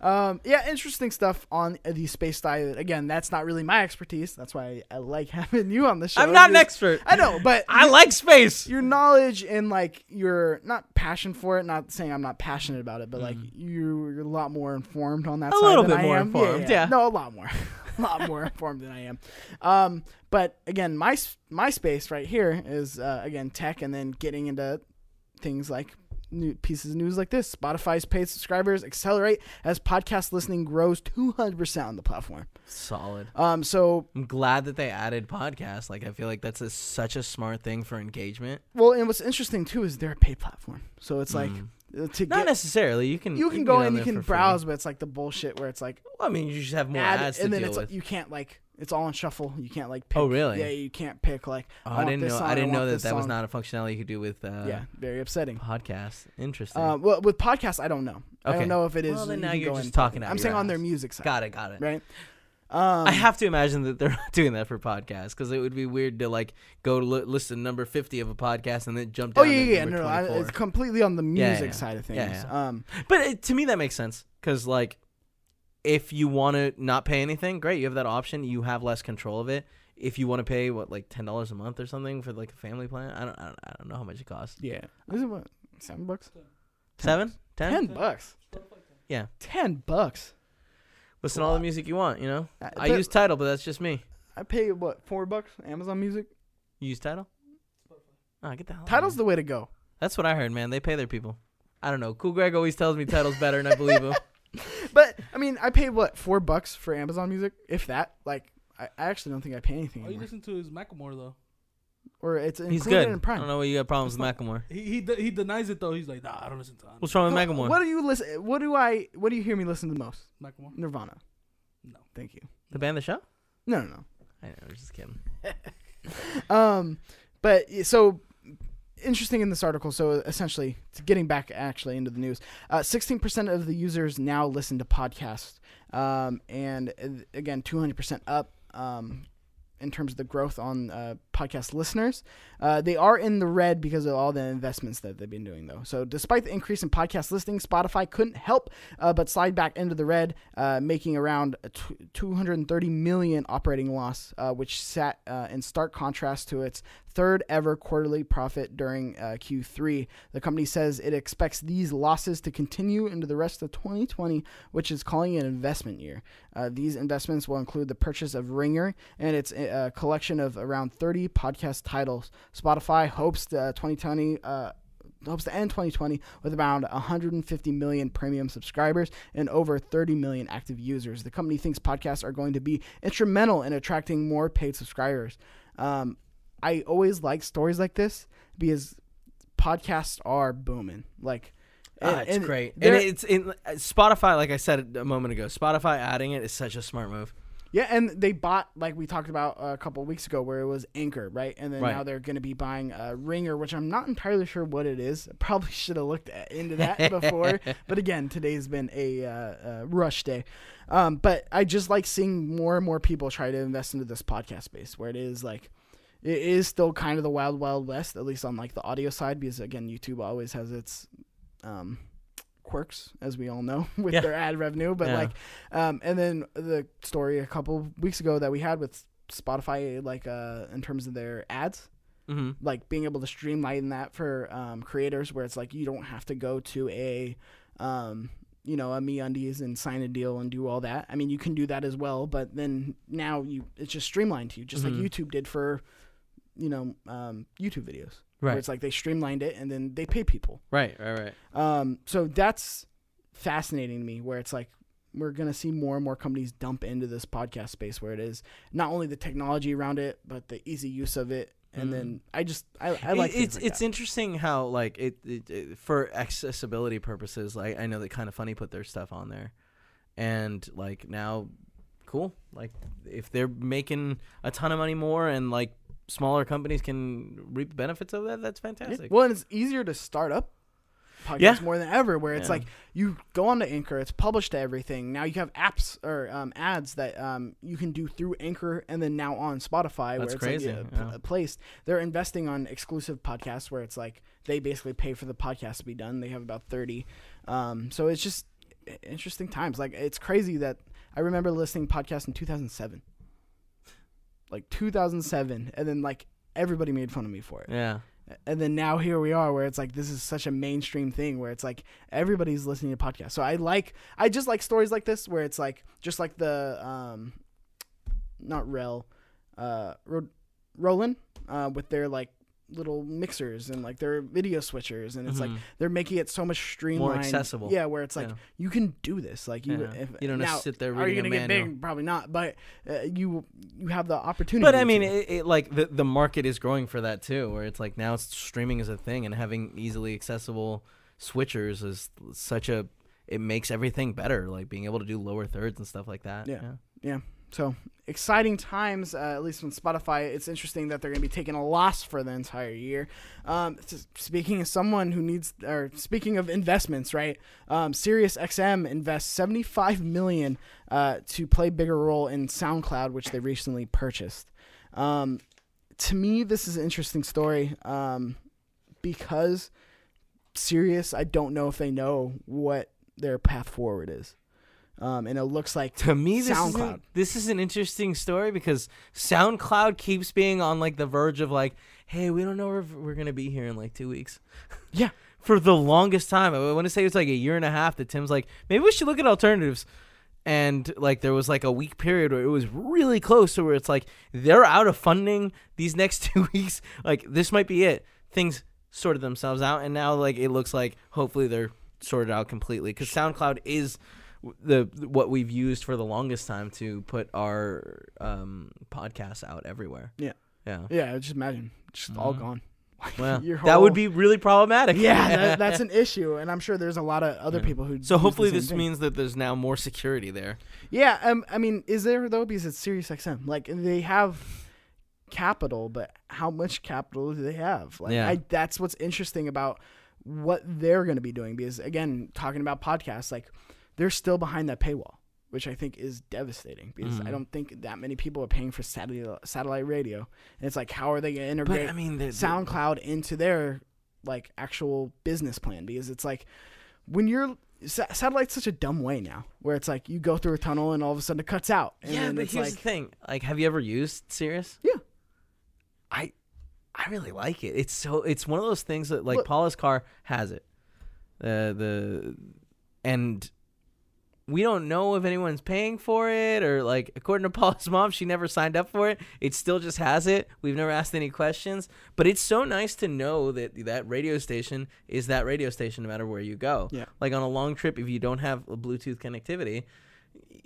Speaker 1: Um, yeah, interesting stuff on the space diet. Again, that's not really my expertise. That's why I, like having you on the show.
Speaker 2: I'm not an expert.
Speaker 1: I know, but
Speaker 2: I like space.
Speaker 1: your knowledge and like your not passion for it. Not saying I'm not passionate about it, but like you, you're a lot more informed on that.
Speaker 2: Mm. A little bit
Speaker 1: I
Speaker 2: more
Speaker 1: am.
Speaker 2: informed, yeah.
Speaker 1: no, a lot more, a lot more informed than I am. Um, but again, my my space right here is uh, again tech, and then getting into things like new pieces of news like this. Spotify's paid subscribers accelerate as podcast listening grows 200% on the platform.
Speaker 2: Solid.
Speaker 1: Um, so,
Speaker 2: I'm glad that they added podcasts. Like I feel like that's a, such a smart thing for engagement.
Speaker 1: well, and what's interesting too is they're a paid platform. So it's like
Speaker 2: Mm.
Speaker 1: uh,
Speaker 2: Not
Speaker 1: get
Speaker 2: necessarily. You can
Speaker 1: you can go in, you can
Speaker 2: for free.
Speaker 1: browse, but it's like the bullshit where it's like
Speaker 2: Well, I mean, you just have more
Speaker 1: add,
Speaker 2: ads to
Speaker 1: and then it's
Speaker 2: with.
Speaker 1: like you can't like it's all on shuffle. You can't like pick.
Speaker 2: Oh, really?
Speaker 1: Yeah, you can't pick like
Speaker 2: oh,
Speaker 1: I
Speaker 2: I, didn't know.
Speaker 1: song,
Speaker 2: I didn't
Speaker 1: want
Speaker 2: know that that was not a functionality you could do with uh,
Speaker 1: yeah, very upsetting.
Speaker 2: podcasts. Interesting.
Speaker 1: Uh, well, with podcasts, I don't know.
Speaker 2: Okay.
Speaker 1: I don't know if it is.
Speaker 2: Well, then
Speaker 1: you
Speaker 2: now you're just
Speaker 1: in-
Speaker 2: talking
Speaker 1: I'm saying on their music side,
Speaker 2: got it. Got it.
Speaker 1: right? Um,
Speaker 2: I have to imagine that they're not doing that for podcasts because it would be weird to like go to li- listen number fifty of a podcast and then jump
Speaker 1: Oh
Speaker 2: down.
Speaker 1: yeah, yeah, yeah. No, no, I, it's completely on the
Speaker 2: Yeah,
Speaker 1: music
Speaker 2: yeah.
Speaker 1: side of things.
Speaker 2: Yeah,
Speaker 1: Um,
Speaker 2: But it, to me, that makes sense because, like, if you want to not pay anything, great. You have that option. You have less control of it. If you want to pay what, like ten dollars a month or something for like a family plan, I don't, I don't, I don't know how much it costs.
Speaker 1: yeah. Is it what? Seven bucks?
Speaker 2: Seven, ten.
Speaker 1: Ten bucks.
Speaker 2: Yeah.
Speaker 1: Ten bucks.
Speaker 2: Listen to all the music you want. You know,
Speaker 1: Uh,
Speaker 2: I use Tidal, but that's just me.
Speaker 1: I pay what four bucks? Amazon Music.
Speaker 2: You use Tidal? Oh, get the hell. out of
Speaker 1: Tidal's
Speaker 2: here.
Speaker 1: the way to go.
Speaker 2: That's what I heard, man. They pay their people. I don't know. Cool Greg always tells me Tidal's better, and I believe him.
Speaker 1: But I mean, I pay what four bucks for Amazon Music, if that. Like, I, I actually don't think I pay anything
Speaker 3: All you
Speaker 1: anymore.
Speaker 3: listen to is Macklemore though.
Speaker 1: Or it's
Speaker 2: He's
Speaker 1: included
Speaker 2: good.
Speaker 1: in
Speaker 2: I
Speaker 1: Prime.
Speaker 2: don't know why you got problems
Speaker 3: It's
Speaker 2: with
Speaker 3: not-
Speaker 2: Macklemore.
Speaker 3: He he de- he denies it though. He's like, nah, I don't listen to
Speaker 2: What's wrong with
Speaker 1: Huh,
Speaker 2: Macklemore?
Speaker 1: What do you listen? What do I? What do you hear me listen to the most?
Speaker 3: Macklemore.
Speaker 1: Nirvana.
Speaker 3: No.
Speaker 1: Thank you.
Speaker 2: The band, the show?
Speaker 1: No, no, no.
Speaker 2: I know, was just kidding.
Speaker 1: Um, but so interesting in this article. So essentially, getting back actually into the news, uh, sixteen percent of the users now listen to podcasts, um, and uh, again, two hundred percent up. Um, in terms of the growth on uh, podcast listeners, uh, they are in the red because of all the investments that they've been doing, though. So, despite the increase in podcast listening, Spotify couldn't help uh, but slide back into the red, uh, making around 230 million operating loss, uh, which sat uh, in stark contrast to its third ever quarterly profit during uh, Q3. The company says it expects these losses to continue into the rest of 2020, which is calling it an investment year. Uh, these investments will include the purchase of Ringer and its uh, collection of around 30 podcast titles. Spotify hopes uh, 2020. Uh, hopes to end 2020 with around 150 million premium subscribers and over 30 million active users. The company thinks podcasts are going to be instrumental in attracting more paid subscribers. Um, I always like stories like this because podcasts are booming. Like,
Speaker 2: Ah,
Speaker 1: and-
Speaker 2: it's
Speaker 1: and
Speaker 2: great. And it's in Spotify, like I said a moment ago, Spotify adding it is such a smart move.
Speaker 1: Yeah, and they bought like we talked about a couple of weeks ago, where it was Anchor, right? And then
Speaker 2: Right.
Speaker 1: now they're going to be buying uh, Ringer, which I'm not entirely sure what it is. Probably should have looked at, into that before. but again, today's been a uh, uh, rush day. Um, but I just like seeing more and more people try to invest into this podcast space, where it is like it is still kind of the wild wild west, at least on like the audio side, because again, YouTube always has its um, quirks, as we all know, with
Speaker 2: Yeah.
Speaker 1: their ad revenue. But
Speaker 2: Yeah.
Speaker 1: like, um, and then the story a couple weeks ago that we had with Spotify, like uh, in terms of their ads,
Speaker 2: hmm
Speaker 1: like being able to streamline that for um, creators, where it's like you don't have to go to a um, you know, a MeUndies and sign a deal and do all that. I mean, you can do that as well, but then now you it's just streamlined to you, just
Speaker 2: Mhm.
Speaker 1: like YouTube did for you know um, YouTube videos.
Speaker 2: Right.
Speaker 1: Where it's like they streamlined it and then they pay people.
Speaker 2: Right. Right. Right.
Speaker 1: Um, so that's fascinating to me. Where it's like we're gonna see more and more companies dump into this podcast space, where it is not only the technology around it, but the easy use of it. And then I just I, I like
Speaker 2: It- it's
Speaker 1: like
Speaker 2: it's
Speaker 1: that.
Speaker 2: interesting how like it, it, it for accessibility purposes. Like I know that kind of funny put their stuff on there, and like now, cool. Like if they're making a ton of money more and like smaller companies can reap the benefits of that, that's fantastic.
Speaker 1: Well, and it's easier to start up podcasts
Speaker 2: Yeah.
Speaker 1: more than ever. Where it's
Speaker 2: Yeah.
Speaker 1: like you go on to Anchor, it's published to everything. Now you have apps or um, ads that um, you can do through Anchor, and then now on Spotify,
Speaker 2: That's
Speaker 1: where it's
Speaker 2: crazy,
Speaker 1: like
Speaker 2: yeah.
Speaker 1: p- placed. They're investing on exclusive podcasts where it's like they basically pay for the podcast to be done. They have about thirty. Um, so it's just interesting times. Like it's crazy that I remember listening to podcasts in two thousand seven. Like 2007, and then like everybody made fun of me for it
Speaker 2: yeah.
Speaker 1: and then now here we are where it's like this is such a mainstream thing where it's like everybody's listening to podcasts so i like i just like stories like this where it's like just like the um not rel uh Ro- roland uh with their like little mixers and like their video switchers and it's like
Speaker 2: Mhm.
Speaker 1: they're making it so much streamlined more
Speaker 2: accessible.
Speaker 1: yeah where it's like
Speaker 2: Yeah.
Speaker 1: you can do this like you
Speaker 2: Yeah.
Speaker 1: if,
Speaker 2: You don't
Speaker 1: now,
Speaker 2: sit there
Speaker 1: are you
Speaker 2: reading
Speaker 1: gonna get big probably not but uh, you you have the opportunity
Speaker 2: But I mean, it, it, like the the market is growing for that too, where it's like now it's streaming is a thing, and having easily accessible switchers is such a it makes everything better, like being able to do lower thirds and stuff like that.
Speaker 1: Yeah. Yeah. So exciting times, uh, at least on Spotify. It's interesting that they're going to be taking a loss for the entire year. Um, speaking of someone who needs, or speaking of investments, right? Um, Sirius XM invests seventy five million uh, to play bigger role in SoundCloud, which they recently purchased. Um, to me, this is an interesting story um, because Sirius, I don't know if they know what their path forward is. Um, and it looks like
Speaker 2: To me, this is
Speaker 1: SoundCloud.
Speaker 2: an, this is an interesting story because SoundCloud keeps being on like the verge of like, hey, we don't know where we're gonna be here in like two weeks.
Speaker 1: Yeah.
Speaker 2: For the longest time, I want to say it's like a year and a half that Tim's like, maybe we should look at alternatives. And like there was like a week period where it was really close to where it's like they're out of funding these next two weeks. Like this might be it. Things sorted themselves out, and now like it looks like hopefully they're sorted out completely because SoundCloud is the what we've used for the longest time to put our um, podcasts out everywhere.
Speaker 1: Yeah.
Speaker 2: Yeah.
Speaker 1: Yeah, just imagine, just all
Speaker 2: Mhm.
Speaker 1: gone.
Speaker 2: Well,
Speaker 1: Your
Speaker 2: that would be really problematic.
Speaker 1: Yeah, that, that's an issue, and I'm sure there's a lot of other
Speaker 2: Yeah.
Speaker 1: people who.
Speaker 2: so hopefully this
Speaker 1: thing.
Speaker 2: means that there's now more security there.
Speaker 1: Yeah, um, I mean, is there though? Because it's Sirius XM. Like they have capital, but how much capital do they have? Like,
Speaker 2: Yeah.
Speaker 1: I, that's what's interesting about what they're going to be doing. Because again, talking about podcasts, like they're still behind that paywall, which I think is devastating. Because I
Speaker 2: Mhm.
Speaker 1: don't think that many people are paying for satellite satellite radio. And it's like, how are they going to
Speaker 2: But
Speaker 1: integrate?
Speaker 2: I mean, the, the-
Speaker 1: SoundCloud into their like actual business plan because it's like when you're sa- satellite's such a dumb way now where it's like you go through a tunnel and all of a sudden it cuts out and
Speaker 2: yeah, but
Speaker 1: it's
Speaker 2: here's
Speaker 1: like
Speaker 2: the thing. Like, have you ever used Sirius?
Speaker 1: Yeah.
Speaker 2: I, I really like it. It's so. It's one of those things that like
Speaker 1: Look-
Speaker 2: Paula's car has it. Uh, the, and we don't know if anyone's paying for it or like according to Paula's mom, she never signed up for it. It still just has it. We've never asked any questions, but it's so nice to know that that radio station is that radio station no matter where you go.
Speaker 1: Yeah.
Speaker 2: Like on a long trip, if you don't have a Bluetooth connectivity,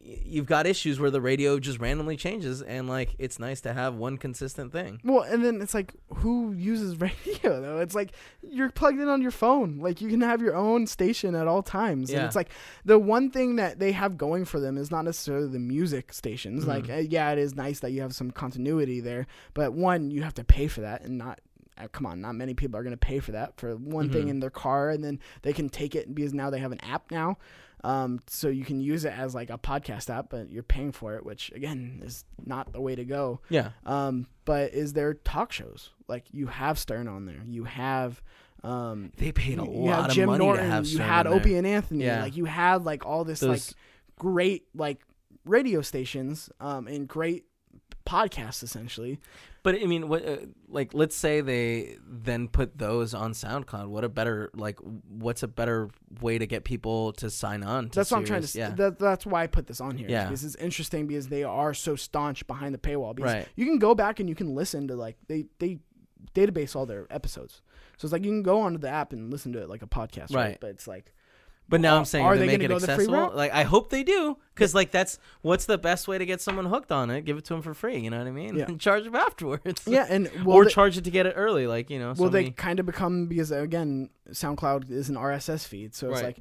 Speaker 2: you've got issues where the radio just randomly changes, and like it's nice to have one consistent thing.
Speaker 1: well and then it's like who uses radio though it's like you're plugged in on your phone like you can have your own station at all times and it's like the one thing that they have going for them is not necessarily the music stations like
Speaker 2: Mhm.
Speaker 1: uh, yeah it is nice that you have some continuity there but one you have to pay for that and not uh, come on not many people are going to pay for that for one thing
Speaker 2: Mhm.
Speaker 1: in their car and then they can take it because now they have an app now um, so you can use it as like a podcast app but you're paying for it which again is not the way to go
Speaker 2: Yeah.
Speaker 1: um, but is there talk shows like you have Stern on there? You have um,
Speaker 2: They paid a
Speaker 1: you, you have
Speaker 2: lot of
Speaker 1: Jim
Speaker 2: money
Speaker 1: Norton.
Speaker 2: to have
Speaker 1: you had. Opie and Anthony.
Speaker 2: Yeah.
Speaker 1: Like you had like all this like great like radio stations um, and great podcasts essentially.
Speaker 2: But I mean, what? Uh, like, let's say they then put those on SoundCloud. What a better like? What's a better way to get people to sign on? To
Speaker 1: That's what I'm trying to.
Speaker 2: Yeah.
Speaker 1: That, that's why I put this on here.
Speaker 2: Yeah.
Speaker 1: this is interesting because they are so staunch behind the paywall. Because
Speaker 2: Right.
Speaker 1: you can go back and you can listen to like they they database all their episodes. So it's like you can go onto the app and listen to it like a podcast. Right.
Speaker 2: Right.
Speaker 1: But it's like
Speaker 2: But now I'm saying
Speaker 1: are
Speaker 2: to
Speaker 1: they
Speaker 2: make it
Speaker 1: go the free
Speaker 2: accessible. Like I hope they do, because like that's what's the best way to get someone hooked on it. Give it to them for free. You know what I mean?
Speaker 1: Yeah.
Speaker 2: And charge them afterwards.
Speaker 1: yeah, and
Speaker 2: or
Speaker 1: they,
Speaker 2: charge it to get it early. Like you know.
Speaker 1: will
Speaker 2: so
Speaker 1: they
Speaker 2: many-
Speaker 1: kind of become because again SoundCloud is an RSS feed, so it's
Speaker 2: Right.
Speaker 1: like.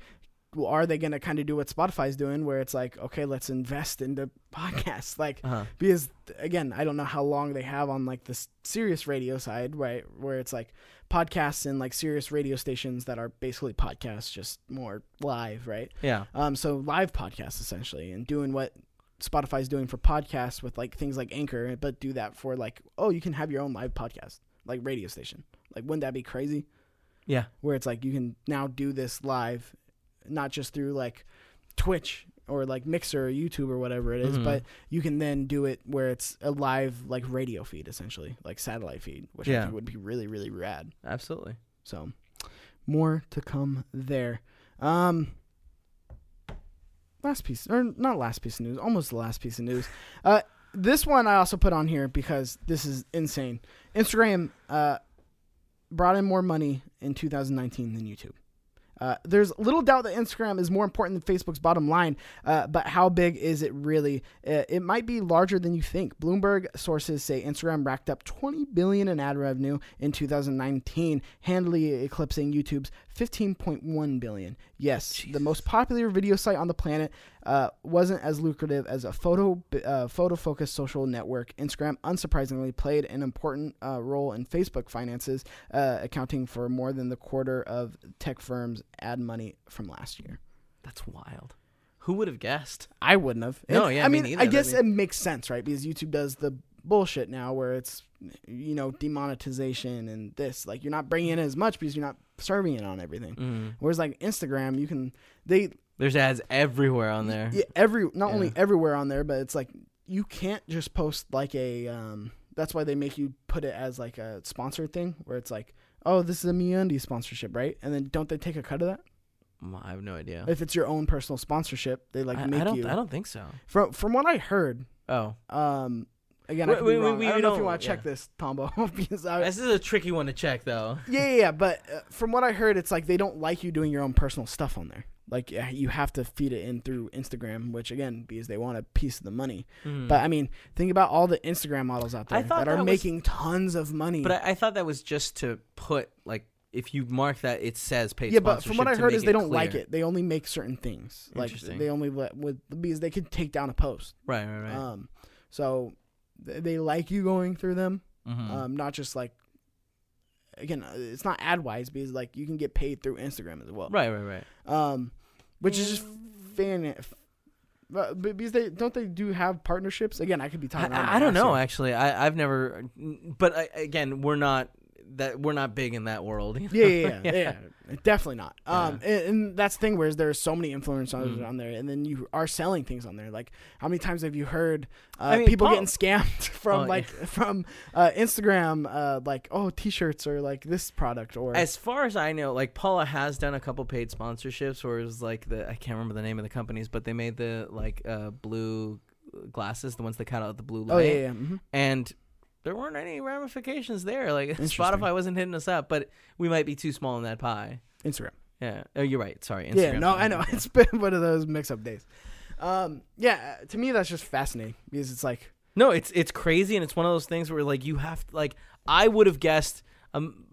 Speaker 1: Well, are they going to kind of do what Spotify's doing, where it's like, okay, let's invest into podcasts, like
Speaker 2: Uh-huh.
Speaker 1: because again, I don't know how long they have on like this Sirius radio side, right? Where it's like podcasts and like Sirius radio stations that are basically podcasts, just more live, right?
Speaker 2: Yeah.
Speaker 1: Um, so live podcasts essentially, and doing what Spotify's doing for podcasts with like things like Anchor, but do that for like, oh, you can have your own live podcast, like radio station. Like, wouldn't that be crazy?
Speaker 2: Yeah.
Speaker 1: Where it's like you can now do this live, not just through like Twitch or like Mixer or YouTube or whatever it is,
Speaker 2: Mhm.
Speaker 1: but you can then do it where it's a live like radio feed essentially, like satellite feed, which I think would be really really rad.
Speaker 2: Absolutely.
Speaker 1: So, more to come there. Um, last piece, or not last piece of news, almost the last piece of news. Uh, this one I also put on here because this is insane. Instagram uh, brought in more money in 2019 than YouTube. Uh, there's little doubt that Instagram is more important than Facebook's bottom line, uh, but how big is it really? Uh, it might be larger than you think. Bloomberg sources say Instagram racked up 20 billion in ad revenue in 2019, handily eclipsing YouTube's 15.1 billion. Yes, the most popular video site on the planet uh, wasn't as lucrative as a photo uh, photo focused social network. Instagram, unsurprisingly, played an important uh, role in Facebook finances, uh, accounting for more than the quarter of tech firms' ad money from last year.
Speaker 2: That's wild. Who would have guessed?
Speaker 1: I wouldn't have.
Speaker 2: No, yeah,
Speaker 1: I
Speaker 2: me
Speaker 1: mean,
Speaker 2: neither.
Speaker 1: I guess it makes sense, right? Because YouTube does the bullshit now, where it's you know demonetization and this. Like you're not bringing in as much because you're not serving it on everything.
Speaker 2: Mm.
Speaker 1: Whereas like Instagram, you can they
Speaker 2: There's ads everywhere on there.
Speaker 1: yeah, every not only everywhere on there, but it's like you can't just post like a. Um, that's why they make you put it as like a sponsored thing, where it's like, oh, this is a MeUndies sponsorship, right? And then don't they take a cut of that?
Speaker 2: I have no idea.
Speaker 1: If it's your own personal sponsorship, they like
Speaker 2: I,
Speaker 1: make
Speaker 2: I don't.
Speaker 1: you.
Speaker 2: I don't think so.
Speaker 1: From from what I heard,
Speaker 2: Oh,
Speaker 1: um, again,
Speaker 2: We-
Speaker 1: I
Speaker 2: we- we- we
Speaker 1: I don't know if you want to check this, Tombo, because I,
Speaker 2: this is a tricky one to check, though.
Speaker 1: yeah, yeah, yeah. But uh, from what I heard, it's like they don't like you doing your own personal stuff on there. Like you have to feed it in through Instagram, which again, because they want a piece of the money.
Speaker 2: Mhm.
Speaker 1: But I mean, think about all the Instagram models out there
Speaker 2: thought
Speaker 1: that are
Speaker 2: was-
Speaker 1: making tons of money.
Speaker 2: But I, I thought that was just to put like if you mark that it says paid.
Speaker 1: yeah, but from what I heard is they don't
Speaker 2: clear.
Speaker 1: like it. They only make certain things. Like they only let with because they could take down a post.
Speaker 2: Right, right, right.
Speaker 1: Um, so th- they like you going through them.
Speaker 2: Mhm.
Speaker 1: um, not just like again uh, it's not ad wise because like you can get paid through instagram as well
Speaker 2: right, right, right.
Speaker 1: um which is just fan but because they don't they do have partnerships? Again i could be talking
Speaker 2: I, I don't know actually. I I've never, but I, again, we're not that we're not big in that world. you
Speaker 1: yeah,
Speaker 2: know?
Speaker 1: yeah, yeah, yeah, definitely not. Um, and, and that's the thing where there's so many influencers
Speaker 2: Mm.
Speaker 1: on there, and then you are selling things on there. Like, how many times have you heard uh,
Speaker 2: I mean,
Speaker 1: people
Speaker 2: Paul-
Speaker 1: getting scammed from
Speaker 2: Oh,
Speaker 1: like from uh, Instagram, uh, like oh T-shirts or like this product or
Speaker 2: As far as I know, like Paula has done a couple paid sponsorships, where it was like the I can't remember the name of the companies, but they made the like uh blue glasses, the ones that cut out the blue light,
Speaker 1: oh yeah, yeah, mhm.
Speaker 2: and there weren't any ramifications there. Like Spotify wasn't hitting us up, but we might be too small in that pie.
Speaker 1: Instagram.
Speaker 2: Yeah. Oh, you're right. Sorry.
Speaker 1: Yeah, no. I know. It's been one of those mix up days. Um, yeah, uh, to me that's just fascinating because it's like
Speaker 2: No, it's it's crazy, and it's one of those things where like you have to, like I would have guessed um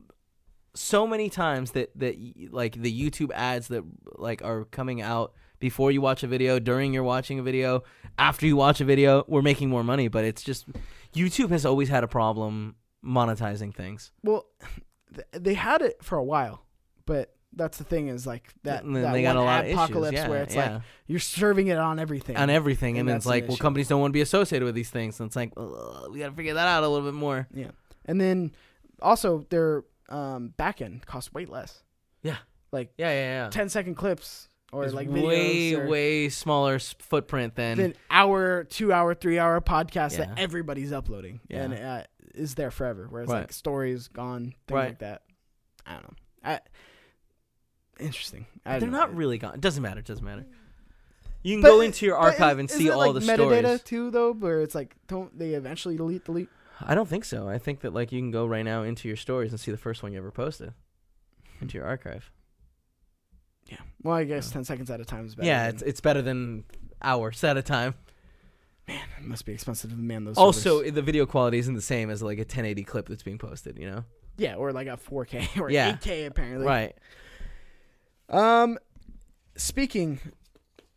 Speaker 2: so many times that that like the YouTube ads that like are coming out before you watch a video, during you're watching a video, after you watch a video, we're making more money, but it's just YouTube has always had a problem monetizing things.
Speaker 1: well, th- they had it for a while, but that's the thing is like that.
Speaker 2: And
Speaker 1: that
Speaker 2: they got a lot issues,
Speaker 1: apocalypse
Speaker 2: yeah,
Speaker 1: where it's
Speaker 2: yeah.
Speaker 1: like you're serving it on everything.
Speaker 2: on everything,
Speaker 1: And
Speaker 2: and, then it's like, well,
Speaker 1: issue.
Speaker 2: companies don't want to be associated with these things, and it's like, we got to figure that out a little bit more.
Speaker 1: yeah, and then also their um, back end costs way less.
Speaker 2: Yeah.
Speaker 1: like
Speaker 2: Yeah, yeah, yeah.
Speaker 1: 10 second clips or
Speaker 2: It's
Speaker 1: like
Speaker 2: way,
Speaker 1: or
Speaker 2: way smaller footprint than
Speaker 1: than hour, two hour, three hour podcasts that everybody's uploading
Speaker 2: Yeah.
Speaker 1: and uh, is there forever. Whereas
Speaker 2: Right.
Speaker 1: like stories gone, things
Speaker 2: Right.
Speaker 1: like that. I don't know. I, interesting. I
Speaker 2: They're
Speaker 1: know.
Speaker 2: not really gone. It doesn't matter. It doesn't matter. You can
Speaker 1: But
Speaker 2: go into your archive and see all
Speaker 1: like,
Speaker 2: the
Speaker 1: metadata
Speaker 2: stories.
Speaker 1: too, though, where it's like, don't they eventually delete, delete?
Speaker 2: I don't think so. I think that like you can go right now into your stories and see the first one you ever posted into your archive.
Speaker 1: Well, I guess ten seconds at a time is better.
Speaker 2: yeah,
Speaker 1: than-
Speaker 2: it's it's better than hours at a time.
Speaker 1: Man, it must be expensive to man those.
Speaker 2: Also,
Speaker 1: servers.
Speaker 2: the video quality isn't the same as like a 1080 clip that's being posted. You know,
Speaker 1: yeah, or like a 4K or
Speaker 2: Yeah.
Speaker 1: 8K apparently.
Speaker 2: right?
Speaker 1: Um, speaking.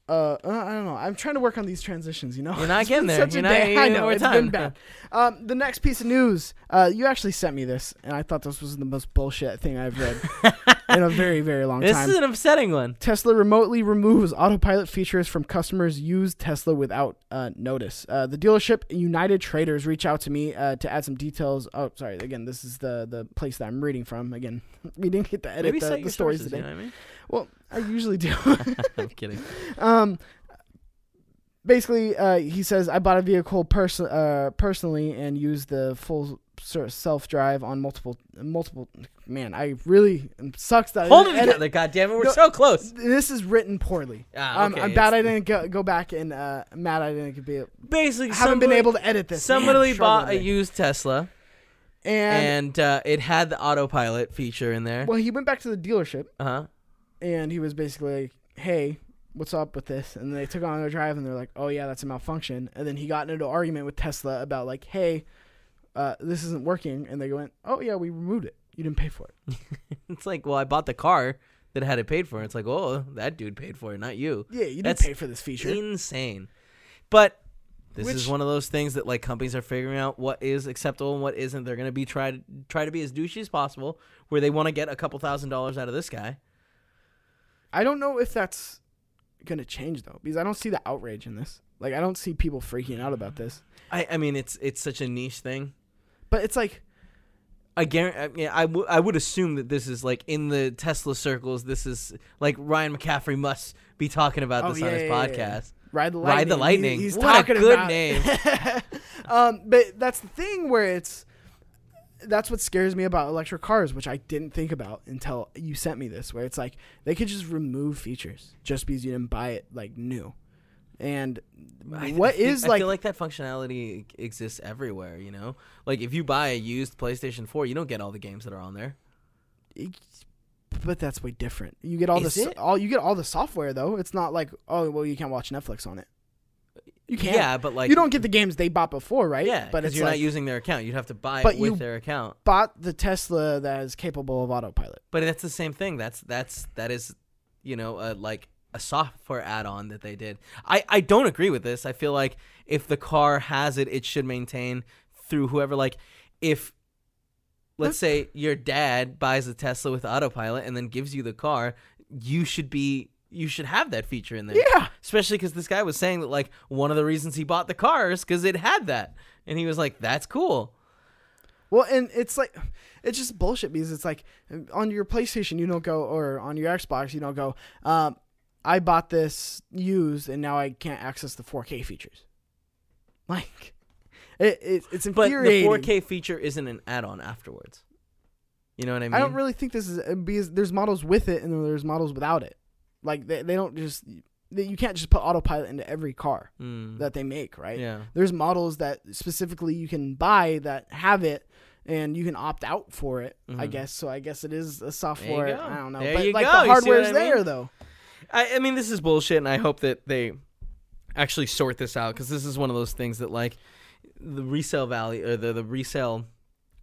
Speaker 1: Uh, uh, I don't know. I'm trying to work on these transitions. You know,
Speaker 2: You're not getting there. You're not-
Speaker 1: day. I know it's
Speaker 2: time.
Speaker 1: been bad. Um, the next piece of news. Uh, you actually sent me this, and I thought this was the most bullshit thing I've read in a very, very long
Speaker 2: This
Speaker 1: time.
Speaker 2: This is an upsetting one.
Speaker 1: Tesla remotely removes autopilot features from customers use Tesla without uh, notice. Uh, the dealership United Traders reach out to me uh, to add some details. Oh, sorry. Again, this is the the place that I'm reading from. Again, we didn't get to edit
Speaker 2: Maybe
Speaker 1: the, the stories
Speaker 2: sources,
Speaker 1: today.
Speaker 2: You know I mean?
Speaker 1: Well, I usually do.
Speaker 2: I'm kidding.
Speaker 1: um, basically, uh, he says I bought a vehicle pers- uh, personally and used the full self drive on multiple multiple. Man, I really sucks that
Speaker 2: Hold
Speaker 1: I
Speaker 2: it
Speaker 1: didn't edit-
Speaker 2: together. We're
Speaker 1: No,
Speaker 2: so close.
Speaker 1: This is written poorly.
Speaker 2: Ah,
Speaker 1: Um,
Speaker 2: okay,
Speaker 1: I'm bad I didn't go, go back and uh, mad I didn't be.
Speaker 2: Basically,
Speaker 1: haven't been able to edit this.
Speaker 2: Somebody
Speaker 1: I'm
Speaker 2: bought a used Tesla,
Speaker 1: And,
Speaker 2: and uh, it had the autopilot feature in there.
Speaker 1: well, he went back to the dealership
Speaker 2: Uh huh.
Speaker 1: And he was basically like, "Hey, what's up with this?" And they took on their drive and they're like, "Oh yeah, that's a malfunction." And then he got into an argument with Tesla about like, "Hey, uh, this isn't working." And they went, "Oh yeah, we removed it. You didn't pay for it."
Speaker 2: It's like, well, I bought the car that had it paid for. It's like, oh, that dude paid for it, not you.
Speaker 1: Yeah, you didn't
Speaker 2: That's
Speaker 1: pay for this feature.
Speaker 2: Insane. But this is one of those things that like companies are figuring out what is acceptable and what isn't. They're gonna be try to try to be as douchey as possible, where they want to get a couple thousand dollars out of this guy.
Speaker 1: I don't know if that's gonna change though, because I don't see the outrage in this. Like, I don't see people freaking out about this.
Speaker 2: I, I mean, it's it's such a niche thing.
Speaker 1: But it's like,
Speaker 2: I guarantee. Yeah, I, w- I would assume that this is like in the Tesla circles. This is like Ryan McCaffrey must be talking about
Speaker 1: Oh,
Speaker 2: this on his
Speaker 1: yeah, yeah,
Speaker 2: podcast.
Speaker 1: yeah. Ride the lightning.
Speaker 2: Ride the
Speaker 1: He-
Speaker 2: lightning.
Speaker 1: he's
Speaker 2: What a good
Speaker 1: about
Speaker 2: name.
Speaker 1: um, but that's the thing where it's that's what scares me about electric cars, which I didn't think about until you sent me this. Where it's like they could just remove features just because you didn't buy it like new. And
Speaker 2: I-
Speaker 1: what
Speaker 2: I think-
Speaker 1: is
Speaker 2: I
Speaker 1: like,
Speaker 2: feel like that functionality exists everywhere. You know, like if you buy a used PlayStation 4, you don't get all the games that are on there.
Speaker 1: but that's way different. You get all
Speaker 2: Is
Speaker 1: the
Speaker 2: it?
Speaker 1: all you get all the software though. It's not like oh well you can't watch Netflix on it. You can't.
Speaker 2: Yeah, but like
Speaker 1: you don't get the games they bought before, right?
Speaker 2: Yeah,
Speaker 1: but it's
Speaker 2: you're
Speaker 1: like
Speaker 2: not using their account. You'd have to buy
Speaker 1: But
Speaker 2: it with their account.
Speaker 1: bought the Tesla that is capable of autopilot.
Speaker 2: But that's the same thing. That's that's that is, you know, uh, like a software add-on that they did. I I don't agree with this. I feel like if the car has it, it should maintain through whoever. Like if let's say your dad buys a Tesla with autopilot and then gives you the car, you should be you should have that feature in there.
Speaker 1: Yeah.
Speaker 2: Especially because this guy was saying that like one of the reasons he bought the car is because it had that, and he was like, "That's cool."
Speaker 1: Well, and it's like it's just bullshit because it's like on your PlayStation you don't go or on your Xbox you don't go. Um, I bought this used and now I can't access the 4K features. Like, it, it it's
Speaker 2: But the 4K feature isn't an add-on afterwards. You know what I mean?
Speaker 1: I don't really think this is because there's models with it and then there's models without it. Like they they don't just you can't just put autopilot into every car
Speaker 2: Mm.
Speaker 1: that they make, right?
Speaker 2: Yeah.
Speaker 1: There's models that specifically you can buy that have it and you can opt out for it, I
Speaker 2: Mhm.
Speaker 1: guess. So I guess it is a software. I don't know.
Speaker 2: There
Speaker 1: but like
Speaker 2: go.
Speaker 1: the
Speaker 2: You see what
Speaker 1: hardware's
Speaker 2: I mean?
Speaker 1: there though.
Speaker 2: I, I mean, this is bullshit, and I hope that they actually sort this out because this is one of those things that like the resale value or the the resale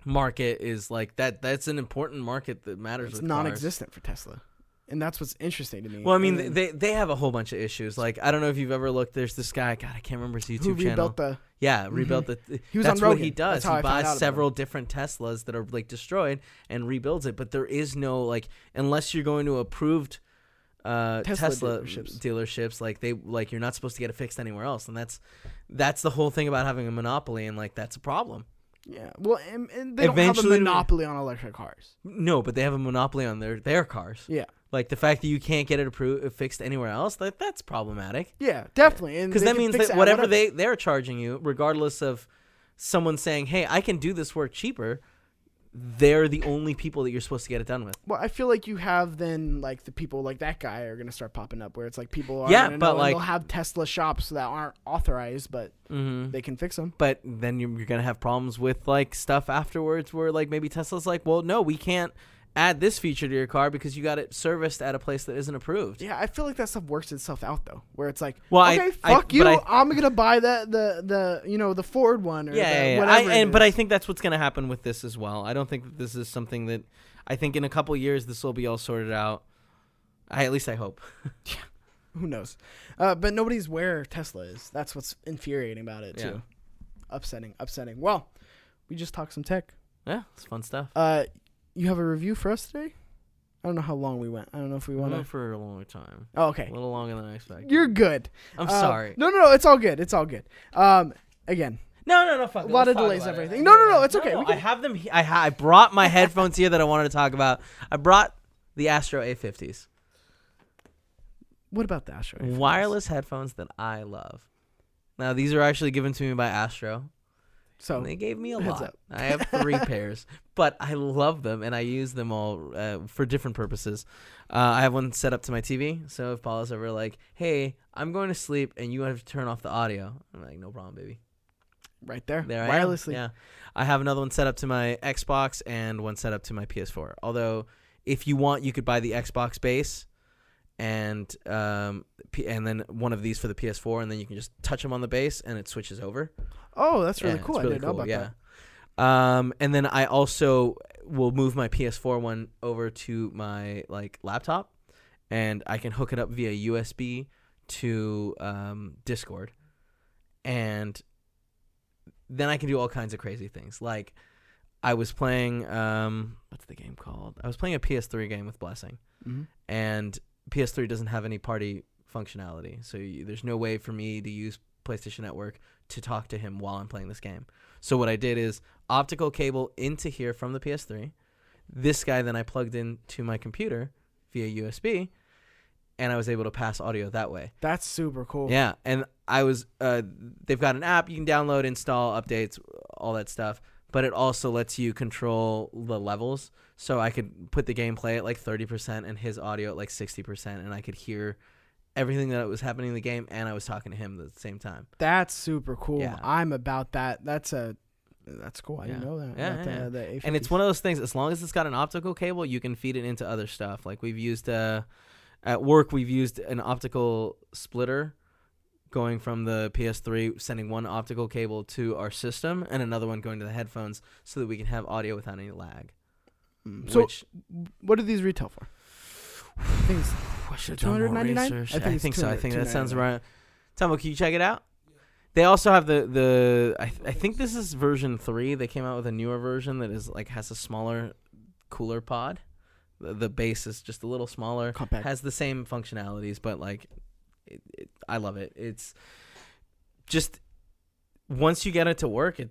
Speaker 2: market is like that. That's an important market that matters.
Speaker 1: It's
Speaker 2: with
Speaker 1: non
Speaker 2: cars.
Speaker 1: for Tesla. And that's what's interesting to me.
Speaker 2: Well, I mean,
Speaker 1: And
Speaker 2: they they have a whole bunch of issues. Like I don't know if you've ever looked. There's this guy. God, I can't remember his
Speaker 1: who
Speaker 2: YouTube channel.
Speaker 1: rebuilt the
Speaker 2: Yeah, rebuilt the.
Speaker 1: He was
Speaker 2: that's
Speaker 1: on
Speaker 2: what he does. He buys several different Teslas that are like destroyed and rebuilds it. But there is no like unless you're going to approved uh,
Speaker 1: Tesla
Speaker 2: Tesla,
Speaker 1: dealerships.
Speaker 2: dealerships. Like they like you're not supposed to get it fixed anywhere else, and that's that's the whole thing about having a monopoly, and like that's a problem.
Speaker 1: Yeah. Well, and, and they don't have a
Speaker 2: Eventually-
Speaker 1: monopoly on electric cars.
Speaker 2: No, but they have a monopoly on their their cars.
Speaker 1: Yeah.
Speaker 2: Like the fact that you can't get it approved fixed anywhere else, that that's problematic.
Speaker 1: Yeah, definitely.
Speaker 2: Because that means that
Speaker 1: at
Speaker 2: whatever, they they're charging you, regardless of someone saying, "Hey, I can do this work cheaper," they're the only people that you're supposed to get it done with.
Speaker 1: Well, I feel like you have then like the people like that guy are gonna start popping up where it's like people are
Speaker 2: Yeah, but, like-
Speaker 1: they'll have Tesla shops that aren't authorized, but
Speaker 2: Mm-hmm.
Speaker 1: they can fix them.
Speaker 2: But then you're, you're gonna have problems with like stuff afterwards, where like maybe Tesla's like, "Well, no, we can't add this feature to your car because you got it serviced at a place that isn't approved."
Speaker 1: Yeah, I feel like that stuff works itself out though, where it's like,
Speaker 2: Well, I-
Speaker 1: okay,
Speaker 2: I-
Speaker 1: fuck you,
Speaker 2: but
Speaker 1: I, am gonna buy that the the you know the Ford one or
Speaker 2: yeah,
Speaker 1: the
Speaker 2: yeah, yeah. I, and but I think that's what's going to happen with this as well. I don't think that this is something that I think in a couple years this will be all sorted out. I at least I hope. yeah.
Speaker 1: who knows, uh, but nobody's where Tesla is. That's what's infuriating about it too. Upsetting, upsetting. Well, we just talked some tech.
Speaker 2: Yeah, it's fun stuff.
Speaker 1: Uh, you have a review for us today? I don't know how long we went. I don't know if we
Speaker 2: went
Speaker 1: to.
Speaker 2: for a long time,
Speaker 1: Oh, okay.
Speaker 2: a little longer than I expected.
Speaker 1: you're good.
Speaker 2: I'm
Speaker 1: Uh,
Speaker 2: sorry.
Speaker 1: No, no, no. It's all good. It's all good. Um, again,
Speaker 2: No, no, no. Fuck
Speaker 1: A lot of delays,
Speaker 2: about it.
Speaker 1: everything. No, no, no, it's okay. We
Speaker 2: I
Speaker 1: can-
Speaker 2: have them. he- I ha- I brought my headphones here that I wanted to talk about. I brought the Astro A50s,
Speaker 1: what about the Astro? A50s?
Speaker 2: wireless headphones that I love. Now these are actually given to me by Astro.
Speaker 1: So
Speaker 2: And they gave me a lot.
Speaker 1: up.
Speaker 2: I have three pairs, but I love them and I use them all uh, for different purposes. Uh, I have one set up to my TV, so if Paula's ever like, "Hey, I'm going to sleep and you have to turn off the audio," I'm like, "No problem, baby."
Speaker 1: right there,
Speaker 2: There I am.
Speaker 1: wirelessly.
Speaker 2: Yeah, I have another one set up to my Xbox and one set up to my PS4. Although, if you want, you could buy the Xbox base, and um, P- and then one of these for the PS4, and then you can just touch them on the base, and it switches over.
Speaker 1: Oh, that's really
Speaker 2: Yeah,
Speaker 1: cool.
Speaker 2: it's
Speaker 1: I didn't know about
Speaker 2: yeah.
Speaker 1: that.
Speaker 2: Um, and then I also will move my PS4 one over to my like laptop, and I can hook it up via USB to um, Discord, and then I can do all kinds of crazy things. Like I was playing um, what's the game called? I was playing a PS3 game with Blessing,
Speaker 1: Mhm.
Speaker 2: and PS3 doesn't have any party functionality, so you, there's no way for me to use PlayStation Network to talk to him while I'm playing this game. So what I did is optical cable into here from the PS3. This guy then I plugged into my computer via USB, and I was able to pass audio that way.
Speaker 1: That's super cool.
Speaker 2: Yeah, and I was uh, they've got an app you can download, install, updates, all that stuff. But it also lets you control the levels, so I could put the gameplay at like thirty percent and his audio at like sixty percent, and I could hear everything that was happening in the game, and I was talking to him at the same time.
Speaker 1: That's super cool.
Speaker 2: Yeah.
Speaker 1: I'm about that. That's a that's cool. I didn't know that.
Speaker 2: Yeah, yeah,
Speaker 1: the, the
Speaker 2: And it's one of those things. As long as it's got an optical cable, you can feed it into other stuff. Like we've used uh, at work, we've used an optical splitter going from the PS3, sending one optical cable to our system, and another one going to the headphones, so that we can have audio without any lag.
Speaker 1: Mm. So
Speaker 2: which
Speaker 1: what do these retail for? I think it's
Speaker 2: have done more
Speaker 1: $299? I think
Speaker 2: I think so. I think that sounds right. Tomo, can you check it out? They also have the the I, I think this is version three. They came out with a newer version that is like has a smaller, cooler pod. The, the base is just a little smaller.
Speaker 1: compact.
Speaker 2: Has the same functionalities, but like, it, it, I love it. It's just once you get it to work, it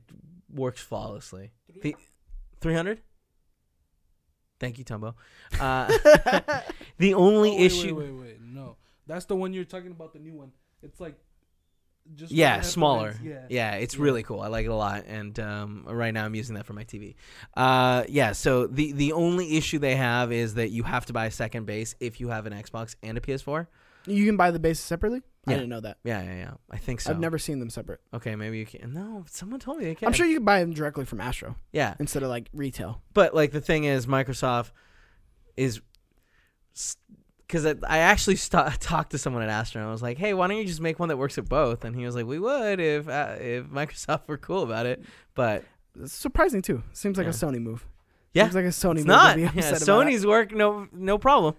Speaker 2: works flawlessly. The three hundred. Thank you, Tumbo. Uh, the only
Speaker 3: Oh, wait,
Speaker 2: issue.
Speaker 3: Wait, wait, wait. No, that's the one you're talking about. The new one. It's like just
Speaker 2: yeah smaller
Speaker 3: headphones.
Speaker 2: yeah, it's
Speaker 3: Yeah.
Speaker 2: really cool i like it a lot and um, right now i'm using that for my tv uh, yeah so the the only issue they have is that you have to buy a second base if you have an xbox and a ps4
Speaker 1: you can buy the bases separately.
Speaker 2: Yeah.
Speaker 1: I didn't know that.
Speaker 2: yeah yeah yeah i think so
Speaker 1: I've never seen them separate.
Speaker 2: okay maybe you can no someone told me they can
Speaker 1: I'm sure you can buy them directly from Astro
Speaker 2: yeah
Speaker 1: instead of like retail.
Speaker 2: but like the thing is microsoft is because I, I actually st- talked to someone at Astro and I was like, "Hey, why don't you just make one that works at both?" And he was like, "We would if uh, if Microsoft were cool about it." But
Speaker 1: It's surprising too. Seems like
Speaker 2: Yeah.
Speaker 1: a Sony move.
Speaker 2: Yeah.
Speaker 1: Seems like a Sony
Speaker 2: it's
Speaker 1: move.
Speaker 2: not. Yeah, Sony's work, no no problem.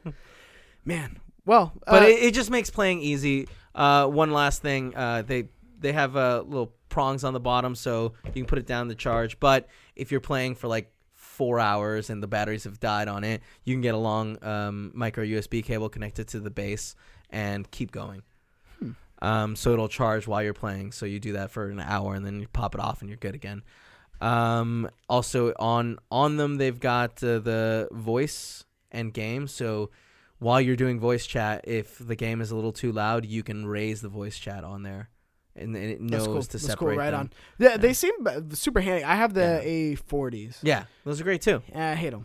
Speaker 1: man. Well,
Speaker 2: But
Speaker 1: uh,
Speaker 2: it, it just makes playing easy. Uh, one last thing, uh, they they have uh, little prongs on the bottom, so you can put it down to charge. But if you're playing for like four hours and the batteries have died on it, you can get a long um, micro USB cable connected to the base and keep going.
Speaker 1: Hmm.
Speaker 2: Um, so it'll charge while you're playing. So you do that for an hour and then you pop it off and you're good again. Um, also on on them they've got uh, the voice and game. So while you're doing voice chat, if the game is a little too loud, you can raise the voice chat on there, and, and it knows
Speaker 1: cool.
Speaker 2: to
Speaker 1: That's
Speaker 2: separate
Speaker 1: cool. Right
Speaker 2: them.
Speaker 1: on. Yeah,
Speaker 2: Yeah.
Speaker 1: they seem super handy. I have the
Speaker 2: Yeah.
Speaker 1: A40s.
Speaker 2: Yeah, those are great too.
Speaker 1: I hate them.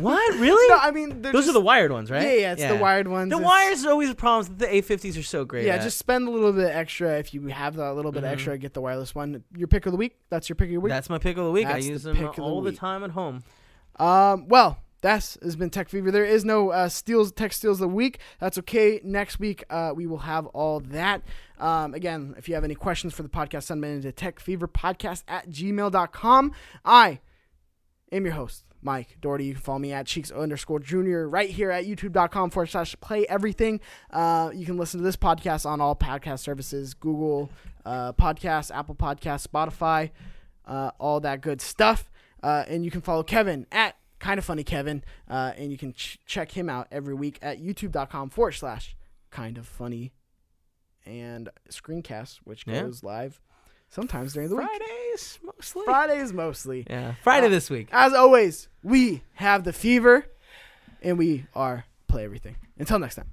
Speaker 2: what really?
Speaker 1: no, I mean
Speaker 2: those
Speaker 1: just,
Speaker 2: are the wired ones, right?
Speaker 1: Yeah, yeah, it's the wired ones.
Speaker 2: The
Speaker 1: It's-
Speaker 2: wires are always problems. The A50s are so great.
Speaker 1: Yeah,
Speaker 2: at.
Speaker 1: just spend a little bit extra if you have that little bit
Speaker 2: Mhm.
Speaker 1: extra. Get the wireless one. Your pick of the week. That's your pick of the week.
Speaker 2: that's my pick of the week. I
Speaker 1: That's the
Speaker 2: use them
Speaker 1: pick of the
Speaker 2: all the time at home.
Speaker 1: Um, well, that's has been Tech Fever. There is no uh, steals, tech steals the week. That's okay. Next week, uh, we will have all that. Um, again, if you have any questions for the podcast, send them into techfeverpodcast at gmail.com. I am your host, Mike Doherty. You can follow me at cheeks underscore junior right here at youtube.com forward slash play everything. Uh, you can listen to this podcast on all podcast services Google uh, Podcasts, Apple Podcasts, Spotify, uh, all that good stuff. Uh, and you can follow Kevin at kind of funny Kevin, uh, and you can ch- check him out every week at youtube.com forward slash kind of funny and screencast, which
Speaker 2: Yeah.
Speaker 1: goes live sometimes during the week.
Speaker 2: Fridays mostly.
Speaker 1: Fridays mostly.
Speaker 2: Yeah, Friday
Speaker 1: Uh,
Speaker 2: this week.
Speaker 1: As always, we have the fever and we are play everything. Until next time.